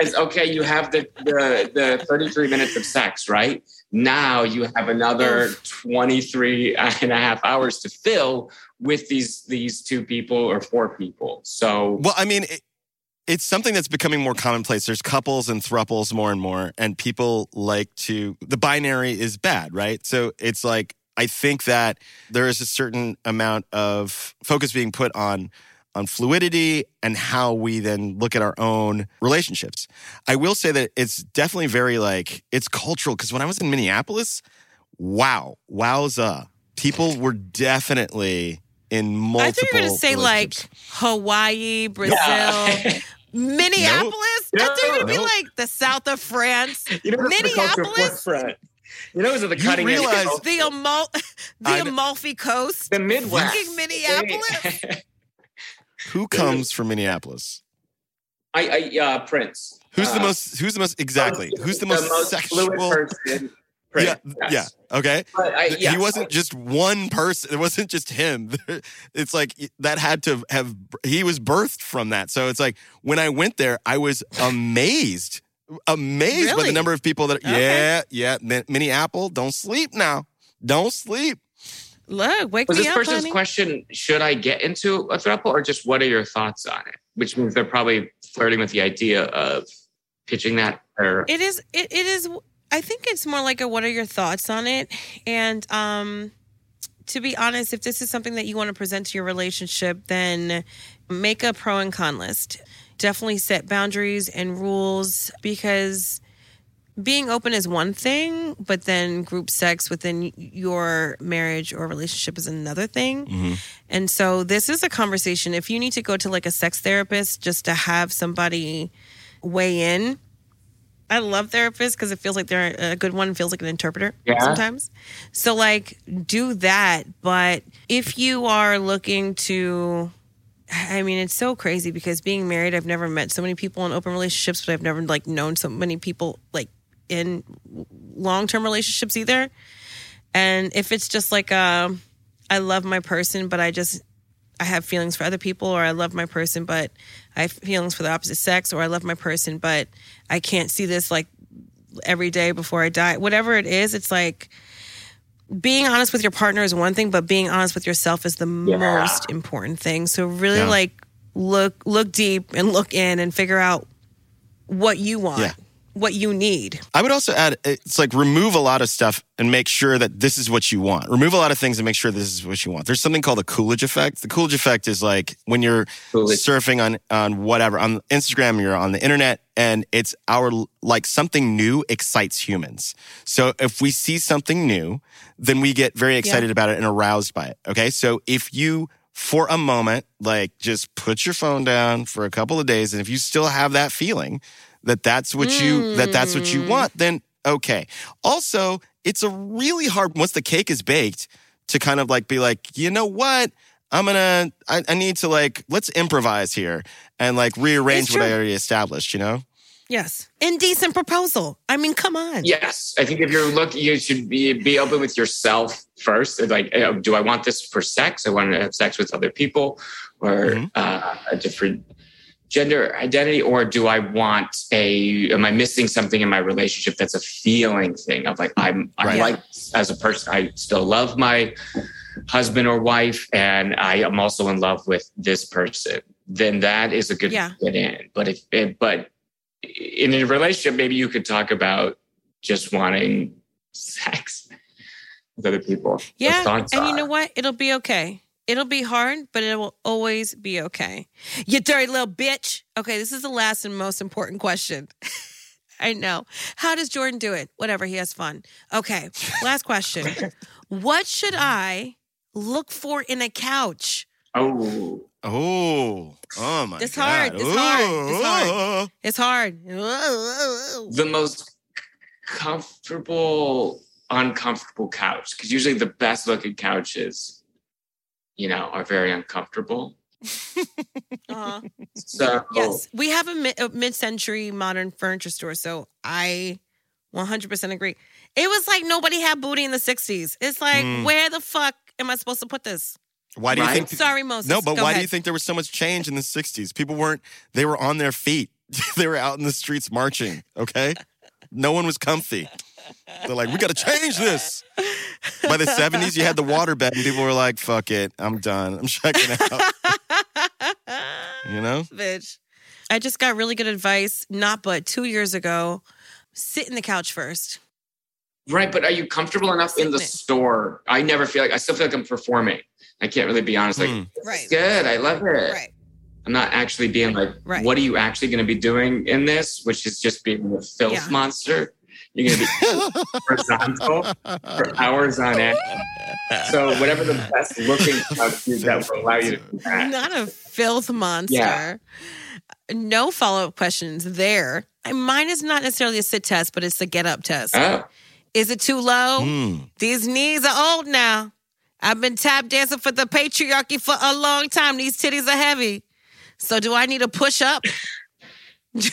[SPEAKER 3] It's okay, you have the, the the 33 minutes of sex, right? Now you have another 23 and a half hours to fill with these these two people or four people. So
[SPEAKER 1] Well, I mean, it, it's something that's becoming more commonplace. There's couples and throuples more and more, and people like to. The binary is bad, right? So it's like I think that there is a certain amount of focus being put on on fluidity and how we then look at our own relationships. I will say that it's definitely very like it's cultural because when I was in Minneapolis, wow, wowza, people were definitely in multiple.
[SPEAKER 2] I thought you were going to say like. Hawaii, Brazil,
[SPEAKER 3] Yeah. [LAUGHS]
[SPEAKER 2] Minneapolis. I thought you were going to be
[SPEAKER 1] Nope.
[SPEAKER 2] like the south of France,
[SPEAKER 3] You know, that's the culture
[SPEAKER 2] Minneapolis,
[SPEAKER 3] forefront. You know, it was at the cutting edge.
[SPEAKER 2] the Amal- [LAUGHS] the Amalfi Coast.
[SPEAKER 3] the Midwest.
[SPEAKER 2] Fucking Minneapolis. [LAUGHS]
[SPEAKER 1] Who comes from Minneapolis?
[SPEAKER 3] I, I uh, Prince.
[SPEAKER 1] Who's the
[SPEAKER 3] Uh,
[SPEAKER 1] most? Who's the most? Exactly. Who's the most, most, sexual?
[SPEAKER 3] fluid person?
[SPEAKER 1] yeah,
[SPEAKER 3] Prince,
[SPEAKER 1] yeah.
[SPEAKER 3] yes.
[SPEAKER 1] Okay.
[SPEAKER 3] I, yeah,
[SPEAKER 1] He wasn't just one person. It wasn't just him. [LAUGHS] It's like that had to have. He was birthed from that. So it's like when I went there, I was amazed, amazed by the number of people that.
[SPEAKER 2] Okay.
[SPEAKER 1] Yeah, yeah. Minneapolis, don't sleep now. Don't sleep.
[SPEAKER 2] Look, wake
[SPEAKER 3] Was
[SPEAKER 2] me
[SPEAKER 3] this
[SPEAKER 2] up,
[SPEAKER 3] person's
[SPEAKER 2] honey.
[SPEAKER 3] question? Should I get into a throuple, or just what are your thoughts on it? Which means they're probably flirting with the idea of pitching that. Or
[SPEAKER 2] It is. It, it is. I think it's more like a. What are your thoughts on it? And um, to be honest, if this is something that you want to present to your relationship, then make a pro and con list. Definitely set boundaries and rules because being open is one thing, but then group sex within your marriage or relationship is another thing. Mm-hmm. And so this is a conversation. If you need to go to like a sex therapist just to have somebody weigh in, I love therapists because it feels like they're a good one, feels like an interpreter
[SPEAKER 3] Yeah.
[SPEAKER 2] sometimes. So, like, do that. But if you are looking to, I mean, it's so crazy because being married, I've never met so many people in open relationships, but I've never like known so many people like in long term relationships either. And if it's just like, um, I love my person, but I just I have feelings for other people, or I love my person, but I have feelings for the opposite sex, or I love my person, but I can't see this like every day before I die. Whatever it is, it's like being honest with your partner is one thing, but being honest with yourself is the
[SPEAKER 3] Yeah.
[SPEAKER 2] most important thing. So really
[SPEAKER 1] Yeah.
[SPEAKER 2] like look look deep and look in and figure out what you want,
[SPEAKER 1] Yeah.
[SPEAKER 2] What you need.
[SPEAKER 1] I would also add it's like remove a lot of stuff and make sure that this is what you want. Remove a lot of things and make sure this is what you want. There's something called the Coolidge effect. The Coolidge effect is like when you're
[SPEAKER 3] Coolidge.
[SPEAKER 1] surfing on on whatever on Instagram, you're on the internet, and it's our like something new excites humans. So if we see something new, then we get very excited about it and aroused by it. Okay, so if you for a moment like just put your phone down for a couple of days, and if you still have that feeling that that's what you that that's what you want, then okay. Also, it's a really hard once the cake is baked to kind of like be like, you know what? I'm gonna I, I need to like let's improvise here and like rearrange what I already established, you know?
[SPEAKER 2] Yes. Indecent proposal. I mean, come on.
[SPEAKER 3] Yes, I think if you're looking, you should be be open with yourself first. Like, uh, do I want this for sex? I want to have sex with other people, or
[SPEAKER 1] Mhm.
[SPEAKER 3] uh, a different gender identity, or do I want a? Am I missing something in my relationship that's a feeling thing of like I'm I
[SPEAKER 1] Right.
[SPEAKER 3] like as a person I still love my husband or wife, and I am also in love with this person. Then that is a good
[SPEAKER 2] Yeah.
[SPEAKER 3] fit in. But if it, but in a relationship, maybe you could talk about just wanting sex with other people.
[SPEAKER 2] Yeah. And you know what? It'll be okay. It'll be hard, but it will always be okay. You dirty little bitch. Okay, this is the last and most important question. [LAUGHS] I know. How does Jordan do it? Whatever, he has fun. Okay, last question. [LAUGHS] what should I look for in a couch?
[SPEAKER 3] Oh,
[SPEAKER 1] Oh, oh my
[SPEAKER 2] It's
[SPEAKER 1] god.
[SPEAKER 2] hard. It's hard. It's hard. It's hard.
[SPEAKER 3] the most comfortable uncomfortable couch because usually the best looking couches, you know, are very uncomfortable. [LAUGHS]
[SPEAKER 2] Uh-huh.
[SPEAKER 3] So
[SPEAKER 2] Yes, we have a, mi- a mid-century modern furniture store, so I 100% agree. It was like nobody had booty in the 60s. It's like,
[SPEAKER 1] Mm.
[SPEAKER 2] where the fuck am I supposed to put this?
[SPEAKER 1] Why do you
[SPEAKER 3] Right.
[SPEAKER 1] think?
[SPEAKER 2] Sorry, Moses.
[SPEAKER 1] No, but
[SPEAKER 2] Go
[SPEAKER 1] why do you think there was so much change in the '60s? People weren't. They were on their feet. [LAUGHS] they were out in the streets marching. Okay, no one was comfy. They're like, we got to change this. By the '70s, you had the waterbed, and people were like, "Fuck it, I'm done. I'm checking out." You know?
[SPEAKER 2] Bitch. I just got really good advice, not but two years ago. Sit in the couch first.
[SPEAKER 3] Right, but are you comfortable enough in the
[SPEAKER 2] it.
[SPEAKER 3] store? I never feel like I still feel like I'm performing. I can't really be honest. Like,
[SPEAKER 1] hmm.
[SPEAKER 3] this
[SPEAKER 2] Right.
[SPEAKER 3] good. I love it.
[SPEAKER 2] Right.
[SPEAKER 3] I'm not actually being like,
[SPEAKER 2] Right.
[SPEAKER 3] what are you actually going to be doing in this? Which is just being a filth
[SPEAKER 2] Yeah.
[SPEAKER 3] monster. You're going to be [LAUGHS] horizontal for hours on end. So whatever the best looking couch is that will allow you to do that.
[SPEAKER 2] Not a filth monster.
[SPEAKER 3] Yeah.
[SPEAKER 2] No follow up questions there. Mine is not necessarily a sit test, but it's a get up test.
[SPEAKER 3] Oh,
[SPEAKER 2] Is it too low?
[SPEAKER 1] Mm.
[SPEAKER 2] These knees are old now. I've been tap dancing for the patriarchy for a long time. These titties are heavy. So do I need to push up? [LAUGHS]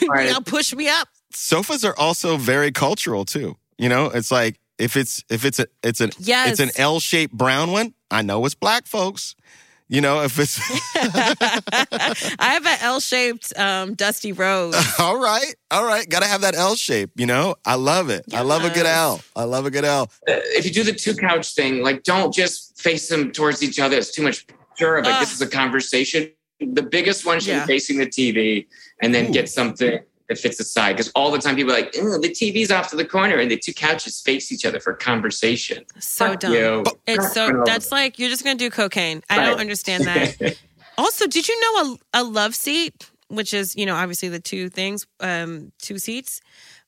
[SPEAKER 3] Right.
[SPEAKER 2] Y'all push me up.
[SPEAKER 1] Sofas are also very cultural too. You know, it's like if it's if it's a it's an
[SPEAKER 2] Yes.
[SPEAKER 1] it's an L-shaped brown one. I know it's black folks. You know, if it's [LAUGHS]
[SPEAKER 2] I have an L shaped um, dusty rose. [LAUGHS]
[SPEAKER 1] all right, all right, gotta have that L shape. You know, I love it. I love a good L. I love a good L.
[SPEAKER 3] Uh, if you do the two couch thing, like don't just face them towards each other. It's too much pressure. Like this is a conversation. The biggest one should
[SPEAKER 2] Yeah.
[SPEAKER 3] be facing the TV, and then
[SPEAKER 1] Ooh.
[SPEAKER 3] get something that fits the side. Because all the time people are like, "Ew, the TV's off to the corner, and the two couches face each other for conversation.
[SPEAKER 2] So
[SPEAKER 3] Fuck
[SPEAKER 2] dumb.
[SPEAKER 3] you.
[SPEAKER 2] It's so that's like you're just gonna do cocaine. I
[SPEAKER 3] Right.
[SPEAKER 2] don't understand that. [LAUGHS] also, did you know a, a love seat, which is you know obviously the two things, um, two seats,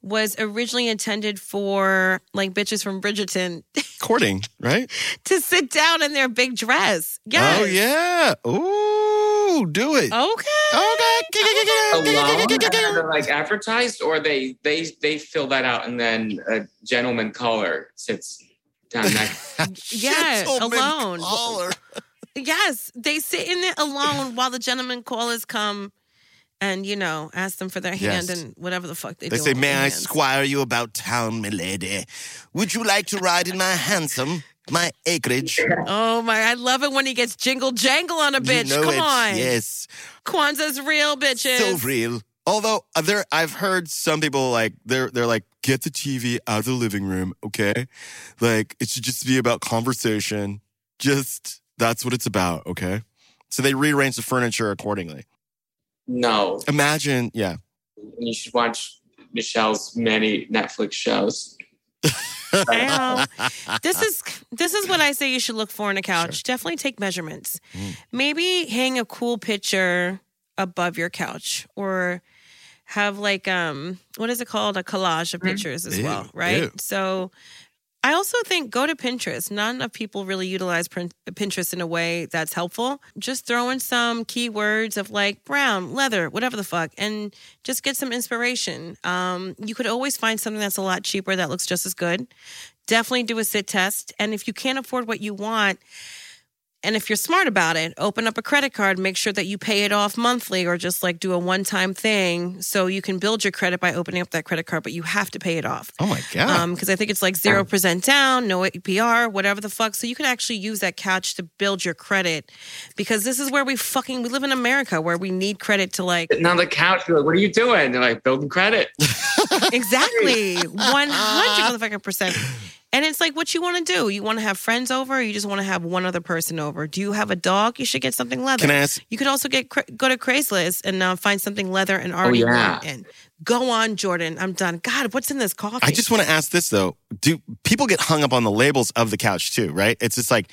[SPEAKER 2] was originally intended for like bitches from Bridgerton
[SPEAKER 1] Courting, right? [LAUGHS]
[SPEAKER 2] To sit down in their big dress. Yes.
[SPEAKER 1] Oh yeah. Ooh, do it.
[SPEAKER 3] alone
[SPEAKER 1] Okay.
[SPEAKER 3] they're like advertised or they they they fill that out and then a gentleman caller sits down next
[SPEAKER 1] Gentleman
[SPEAKER 2] alone.
[SPEAKER 1] caller.
[SPEAKER 2] Yes, they sit in there alone while the gentlemen callers come. And you know, ask them for their hand
[SPEAKER 1] Yes.
[SPEAKER 2] and whatever the fuck they,
[SPEAKER 1] They
[SPEAKER 2] do.
[SPEAKER 1] They
[SPEAKER 2] say,
[SPEAKER 1] "May I
[SPEAKER 2] hands."
[SPEAKER 1] squire you about town, milady? Would you like to ride in my hansom, my acreage?"
[SPEAKER 2] Oh my! I love it when he gets jingle jangle on a bitch.
[SPEAKER 1] You know
[SPEAKER 2] Come
[SPEAKER 1] it.
[SPEAKER 2] on,
[SPEAKER 1] Yes.
[SPEAKER 2] Kwanzaa's real, bitches.
[SPEAKER 1] so real. Although uh, there, I've heard some people like they're they're like get the TV out of the living room, okay? Like it should just be about conversation. Just that's what it's about, okay? So they rearrange the furniture accordingly.
[SPEAKER 3] no
[SPEAKER 1] Imagine, yeah.
[SPEAKER 3] you should watch michelle's many netflix shows [LAUGHS]
[SPEAKER 2] Ow. [LAUGHS] this is this is what I say you should look for in a couch. Definitely take measurements.
[SPEAKER 1] Mm.
[SPEAKER 2] Maybe hang a cool picture above your couch, or have like um what is it called a collage of pictures as
[SPEAKER 1] Ew,
[SPEAKER 2] well, right?
[SPEAKER 1] ew.
[SPEAKER 2] So. I also think go to Pinterest. Not enough people really utilize Pinterest in a way that's helpful. Just throw in some keywords of like brown, leather, whatever the fuck, and just get some inspiration. Um, you could always find something that's a lot cheaper that looks just as good. Definitely do a sit test. And if you can't afford what you want, and if you're smart about it, open up a credit card, make sure that you pay it off monthly or just like do a one time thing so you can build your credit by opening up that credit card, but you have to pay it off.
[SPEAKER 1] Oh my god.
[SPEAKER 2] Um, because I think it's like zero percent down, no APR, whatever the fuck. So you can actually use that couch to build your credit, because this is where we fucking we live in America where we need credit to like
[SPEAKER 3] Sitting on the couch, you're like, what are you doing? They're like, building credit.
[SPEAKER 2] exactly [LAUGHS] one hundred motherfucking percent. And it's like what you want to do. You want to have friends over, or you just want to have one other person over. Do you have a dog? You should get something leather.
[SPEAKER 1] Can I ask?
[SPEAKER 2] You could also get go to Craigslist and uh, find something leather and already
[SPEAKER 3] yeah.
[SPEAKER 2] want and go on, Jordan. I'm done. God, what's in this coffee?
[SPEAKER 1] I just want to ask this though: Do people get hung up on the labels of the couch too? Right? It's just like,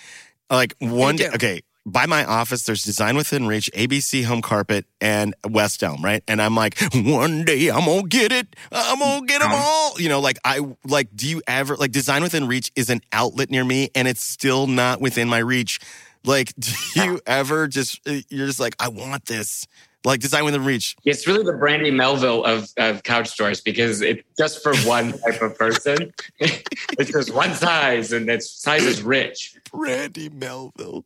[SPEAKER 1] like one day. Okay, by my office, there's Design Within Reach, ABC Home Carpet, and West Elm. Right? And I'm like, one day I'm gonna get it. I'm gonna get them all. You know, like I like. Do you ever like Design Within Reach is an outlet near me, and it's still not within my reach. Like, [LAUGHS] do you ah. ever just uh, you're just like, I want this, like design within reach.
[SPEAKER 3] It's really the Brandy Melville of, of couch stores because it's just for one [LAUGHS] type of person. [LAUGHS] it's just one size, and its size is rich.
[SPEAKER 1] Brandy Melville.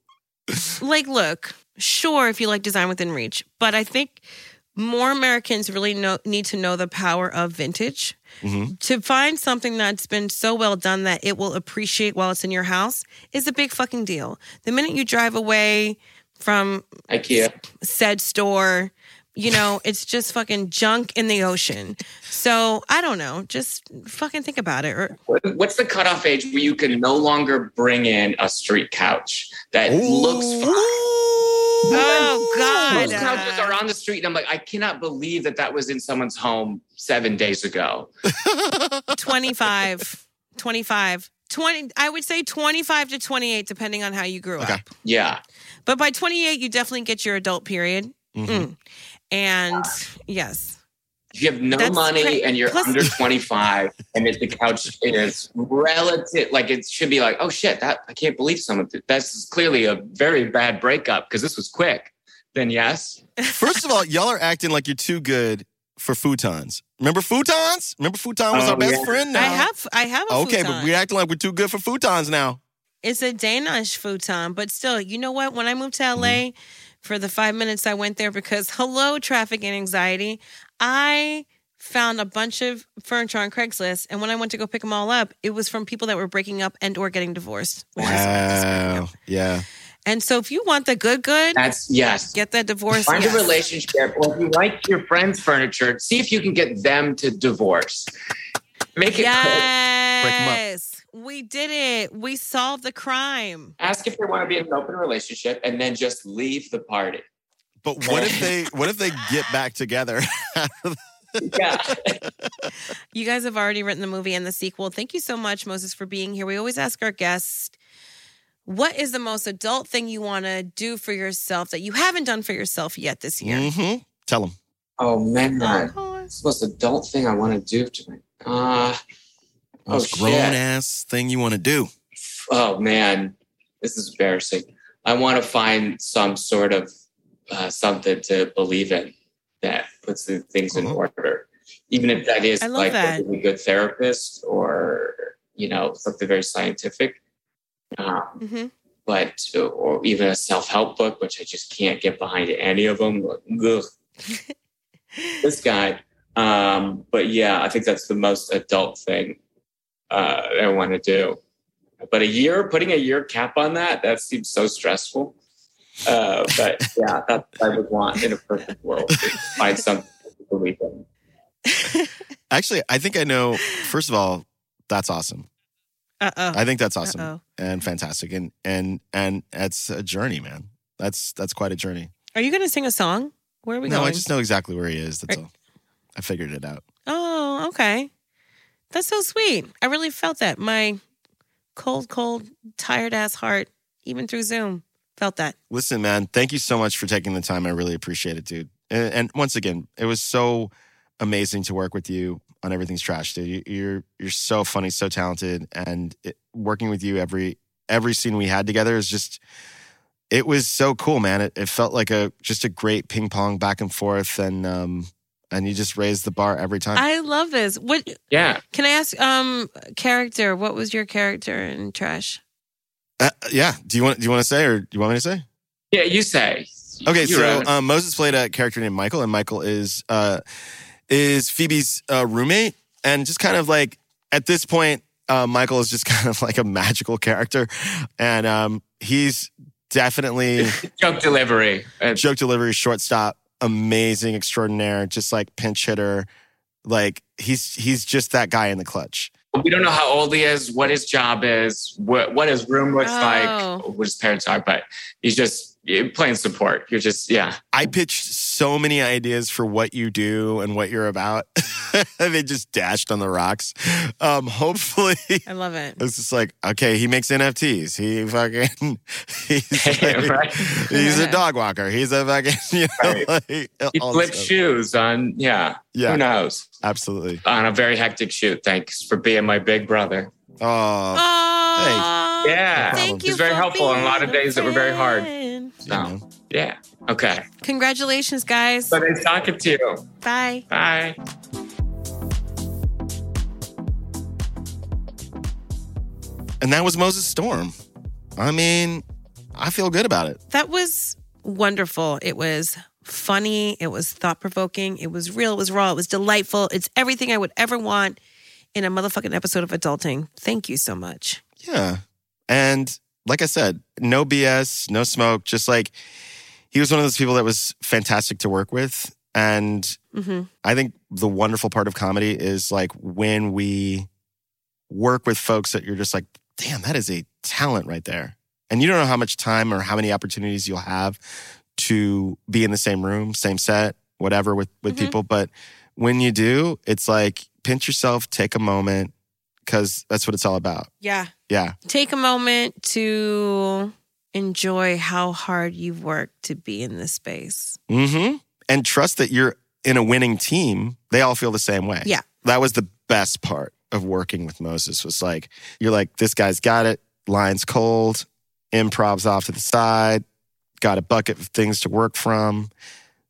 [SPEAKER 2] Like look sure if you like design within reach but i think more americans really know, need to know the power of vintage
[SPEAKER 1] Mhm.
[SPEAKER 2] to find something that's been so well done that it will appreciate while it's in your house is a big fucking deal the minute you drive away from
[SPEAKER 3] IKEA.
[SPEAKER 2] said store you know it's just fucking junk in the ocean so i don't know just fucking think about it or
[SPEAKER 3] What's the cutoff age where you can no longer bring in a street couch that looks fine?
[SPEAKER 2] Oh, God.
[SPEAKER 3] Most couches are on the street, and I'm like, I cannot believe that that was in someone's home seven days ago. [LAUGHS]
[SPEAKER 2] 25 25 20 i would say 25 to 28 depending on how you grew
[SPEAKER 1] Okay.
[SPEAKER 2] up
[SPEAKER 3] Yeah,
[SPEAKER 2] but by 28 you definitely get your adult period
[SPEAKER 1] Mhm.
[SPEAKER 2] Mm. And yes
[SPEAKER 3] if you have no
[SPEAKER 2] That's
[SPEAKER 3] money
[SPEAKER 2] great.
[SPEAKER 3] and you're
[SPEAKER 2] Plus-
[SPEAKER 3] under 25, and if the couch is relative, like it should be like, oh shit, that I can't believe someone. Did. That's clearly a very bad breakup because this was quick. Then yes,
[SPEAKER 1] First of all, y'all are acting like you're too good for futons. Remember futons? Remember futon was
[SPEAKER 3] Oh,
[SPEAKER 1] our best
[SPEAKER 3] yeah.
[SPEAKER 1] friend. Now.
[SPEAKER 2] i have i have a
[SPEAKER 1] Okay,
[SPEAKER 2] futon.
[SPEAKER 1] but we're acting like we're too good for futons now.
[SPEAKER 2] it's a danish futon but still you know what when i moved to la
[SPEAKER 1] Mm-hmm.
[SPEAKER 2] For the five minutes i went there because hello traffic and anxiety i found a bunch of furniture on craigslist and when i went to go pick them all up it was from people that were breaking up and or getting divorced which is disappointing.
[SPEAKER 1] Wow. Yeah.
[SPEAKER 2] And so if you want the good good,
[SPEAKER 3] that's yes.
[SPEAKER 2] get that divorce.
[SPEAKER 3] Find
[SPEAKER 2] yes.
[SPEAKER 3] a relationship, or if you like your friend's furniture, see if you can get them to divorce. Make it quick.
[SPEAKER 2] Yes. We did it. We solved the crime.
[SPEAKER 3] Ask if they want to be in an open relationship, and then just leave the party.
[SPEAKER 1] But what if they what if they get back together?
[SPEAKER 3] Yeah. [LAUGHS]
[SPEAKER 2] You guys have already written the movie and the sequel. Thank you so much, Moses, for being here. We always ask our guests, what is the most adult thing you want to do for yourself that you haven't done for yourself yet this year?
[SPEAKER 1] mm-hmm. Tell them.
[SPEAKER 3] oh man,
[SPEAKER 2] Oh,
[SPEAKER 3] it's the most adult thing I want to do to me. Uh, oh
[SPEAKER 1] Most grown ass thing you want to do.
[SPEAKER 3] Oh man, this is embarrassing. I want to find some sort of uh, something to believe in that puts the things in
[SPEAKER 1] Uh-huh.
[SPEAKER 3] order, even if that is like
[SPEAKER 2] that.
[SPEAKER 3] a really good therapist or you know something very scientific. Um,
[SPEAKER 2] mhm.
[SPEAKER 3] but or even a self-help book, which I just can't get behind any of them. Like, ugh. [LAUGHS] this guy. Um, but yeah, I think that's the most adult thing uh, I want to do. But a year, putting a year cap on that, that seems so stressful. Uh, but [LAUGHS] yeah, that's what I would want in a perfect world. to Find something to believe in. [LAUGHS]
[SPEAKER 1] Actually, I think I know. First of all, that's awesome.
[SPEAKER 2] Uh-oh.
[SPEAKER 1] I think that's awesome
[SPEAKER 2] Uh-oh.
[SPEAKER 1] and fantastic, and and and that's a journey, man. That's that's quite a journey.
[SPEAKER 2] Are you going to sing a song? Where are we
[SPEAKER 1] no,
[SPEAKER 2] going?
[SPEAKER 1] No, I just know exactly where he is. That's
[SPEAKER 2] Right.
[SPEAKER 1] all. I figured it out.
[SPEAKER 2] Oh, okay. That's so sweet. I really felt that. My cold, cold, tired ass heart, even through Zoom, felt that.
[SPEAKER 1] Listen, man, thank you so much for taking the time. I really appreciate it, dude. And, once again, it was so amazing to work with you on Everything's Trash, dude. You, you're you're so funny, so talented, and it, working with you every every scene we had together is just it was so cool, man. It, it felt like a just a great ping pong back and forth, and um and you just raise the bar every time.
[SPEAKER 2] I love this. What
[SPEAKER 3] Yeah.
[SPEAKER 2] can I ask? Um, character. What was your character in Trash?
[SPEAKER 1] Uh, yeah. Do you want do you want to say or do you want me to say?
[SPEAKER 3] Yeah, you say.
[SPEAKER 1] Okay,
[SPEAKER 3] You
[SPEAKER 1] so um, Moses played a character named Michael, and Michael is uh, is Phoebe's uh, roommate, and just kind of like at this point, uh, Michael is just [LAUGHS] kind of like a magical character, and um, he's definitely [LAUGHS]
[SPEAKER 3] joke delivery.
[SPEAKER 1] Joke delivery, shortstop, amazing, extraordinaire, just like pinch hitter, like he's he's just that guy in the clutch.
[SPEAKER 3] we don't know how old he is, what his job is, what what his room looks
[SPEAKER 2] Oh.
[SPEAKER 3] like, what his parents are, but he's just you're playing support. You're just yeah.
[SPEAKER 1] I pitched so many ideas for what you do and what you're about. [LAUGHS] they just dashed on the rocks. Um, hopefully,
[SPEAKER 2] I love it. [LAUGHS]
[SPEAKER 1] it's just like, okay, he makes NFTs. He fucking, [LAUGHS] he's, like-
[SPEAKER 3] Right.
[SPEAKER 1] he's a dog walker. He's a fucking, you know,
[SPEAKER 3] Right.
[SPEAKER 1] like,
[SPEAKER 3] He flips shoes on yeah.
[SPEAKER 1] yeah.
[SPEAKER 3] Who knows?
[SPEAKER 1] absolutely.
[SPEAKER 3] On a very hectic shoot. Thanks for being my big brother.
[SPEAKER 1] Oh,
[SPEAKER 2] Oh,
[SPEAKER 3] Yeah.
[SPEAKER 2] Thank
[SPEAKER 3] It's very
[SPEAKER 2] for
[SPEAKER 3] helpful on a lot of days that were very hard.
[SPEAKER 2] friend.
[SPEAKER 3] So, yeah. Okay.
[SPEAKER 2] Congratulations, guys.
[SPEAKER 3] But nice talking to you.
[SPEAKER 2] Bye.
[SPEAKER 3] Bye.
[SPEAKER 1] And that was Moses Storm. I mean, I feel good about it.
[SPEAKER 2] That was wonderful. It was funny. It was thought provoking. It was real. It was raw. It was delightful. It's everything I would ever want in a motherfucking episode of Adulting. Thank you so much.
[SPEAKER 1] Yeah. And like I said, no BS, no smoke. Just like he was one of those people that was fantastic to work with. And
[SPEAKER 2] hmm
[SPEAKER 1] I think the wonderful part of comedy is like when we work with folks that you're just like, damn, that is a talent right there. And you don't know how much time or how many opportunities you'll have to be in the same room, same set, whatever with, with
[SPEAKER 2] Mhm.
[SPEAKER 1] people. But when you do, it's like pinch yourself, take a moment, because that's what it's all about.
[SPEAKER 2] Yeah.
[SPEAKER 1] Yeah.
[SPEAKER 2] Take a moment to enjoy how hard you've worked to be in this space.
[SPEAKER 1] hmm And trust that you're in a winning team. They all feel the same way.
[SPEAKER 2] Yeah.
[SPEAKER 1] That was the best part of working with Moses was like, you're like, this guy's got it. Line's cold. Improv's off to the side. Got a bucket of things to work from.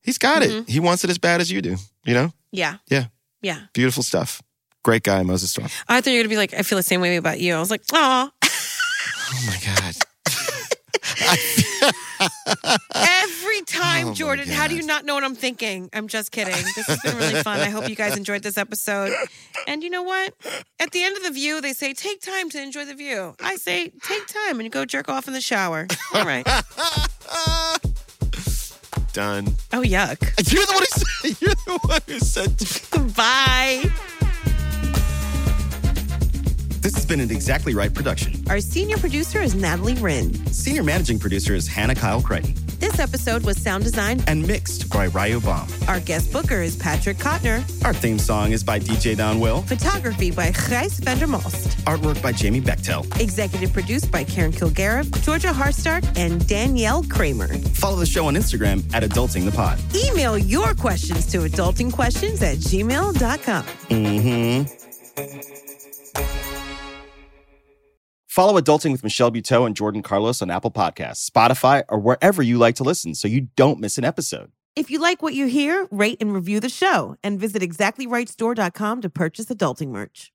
[SPEAKER 1] He's got
[SPEAKER 2] Mm-hmm.
[SPEAKER 1] it. He wants it as bad as you do. You know?
[SPEAKER 2] Yeah.
[SPEAKER 1] Yeah.
[SPEAKER 2] Yeah.
[SPEAKER 1] Beautiful stuff. Great guy, Moses Storm.
[SPEAKER 2] I thought you were going to be like, I feel the same way about you. I was like, oh,
[SPEAKER 1] Oh my God. [LAUGHS]
[SPEAKER 2] every time,
[SPEAKER 1] Oh my
[SPEAKER 2] Jordan. How do
[SPEAKER 1] God.
[SPEAKER 2] you not know what I'm thinking? I'm just kidding. This has been really fun. I hope you guys enjoyed this episode. And you know what? At the end of the view, they say, take time to enjoy the view. I say, take time and go jerk off in the shower. All right. [LAUGHS]
[SPEAKER 1] Done.
[SPEAKER 2] Oh, yuck.
[SPEAKER 1] You're the one who said, you're the one who said
[SPEAKER 2] Bye.
[SPEAKER 4] This has been an Exactly Right production.
[SPEAKER 2] Our senior producer is Natalie Wren.
[SPEAKER 4] Senior managing producer is Hannah Kyle Creighton
[SPEAKER 2] This episode was sound designed.
[SPEAKER 4] and mixed by Ryo Baum.
[SPEAKER 2] Our guest booker is Patrick Kotner.
[SPEAKER 4] Our theme song is by DJ Don Will.
[SPEAKER 2] Photography by Gijs Vandermost.
[SPEAKER 4] Artwork by Jamie Bechtel.
[SPEAKER 2] Executive produced by Karen Kilgariff, Georgia Hardstark, and Danielle Kramer.
[SPEAKER 4] Follow the show on Instagram at Adulting the Pod.
[SPEAKER 2] Email your questions to adultingquestions at gmail.com.
[SPEAKER 4] Mm-hmm. Follow Adulting with Michelle Buteau and Jordan Carlos on Apple Podcasts, Spotify, or wherever you like to listen so you don't miss an episode.
[SPEAKER 2] If you like what you hear, rate and review the show and visit exactlyrightstore.com to purchase adulting merch.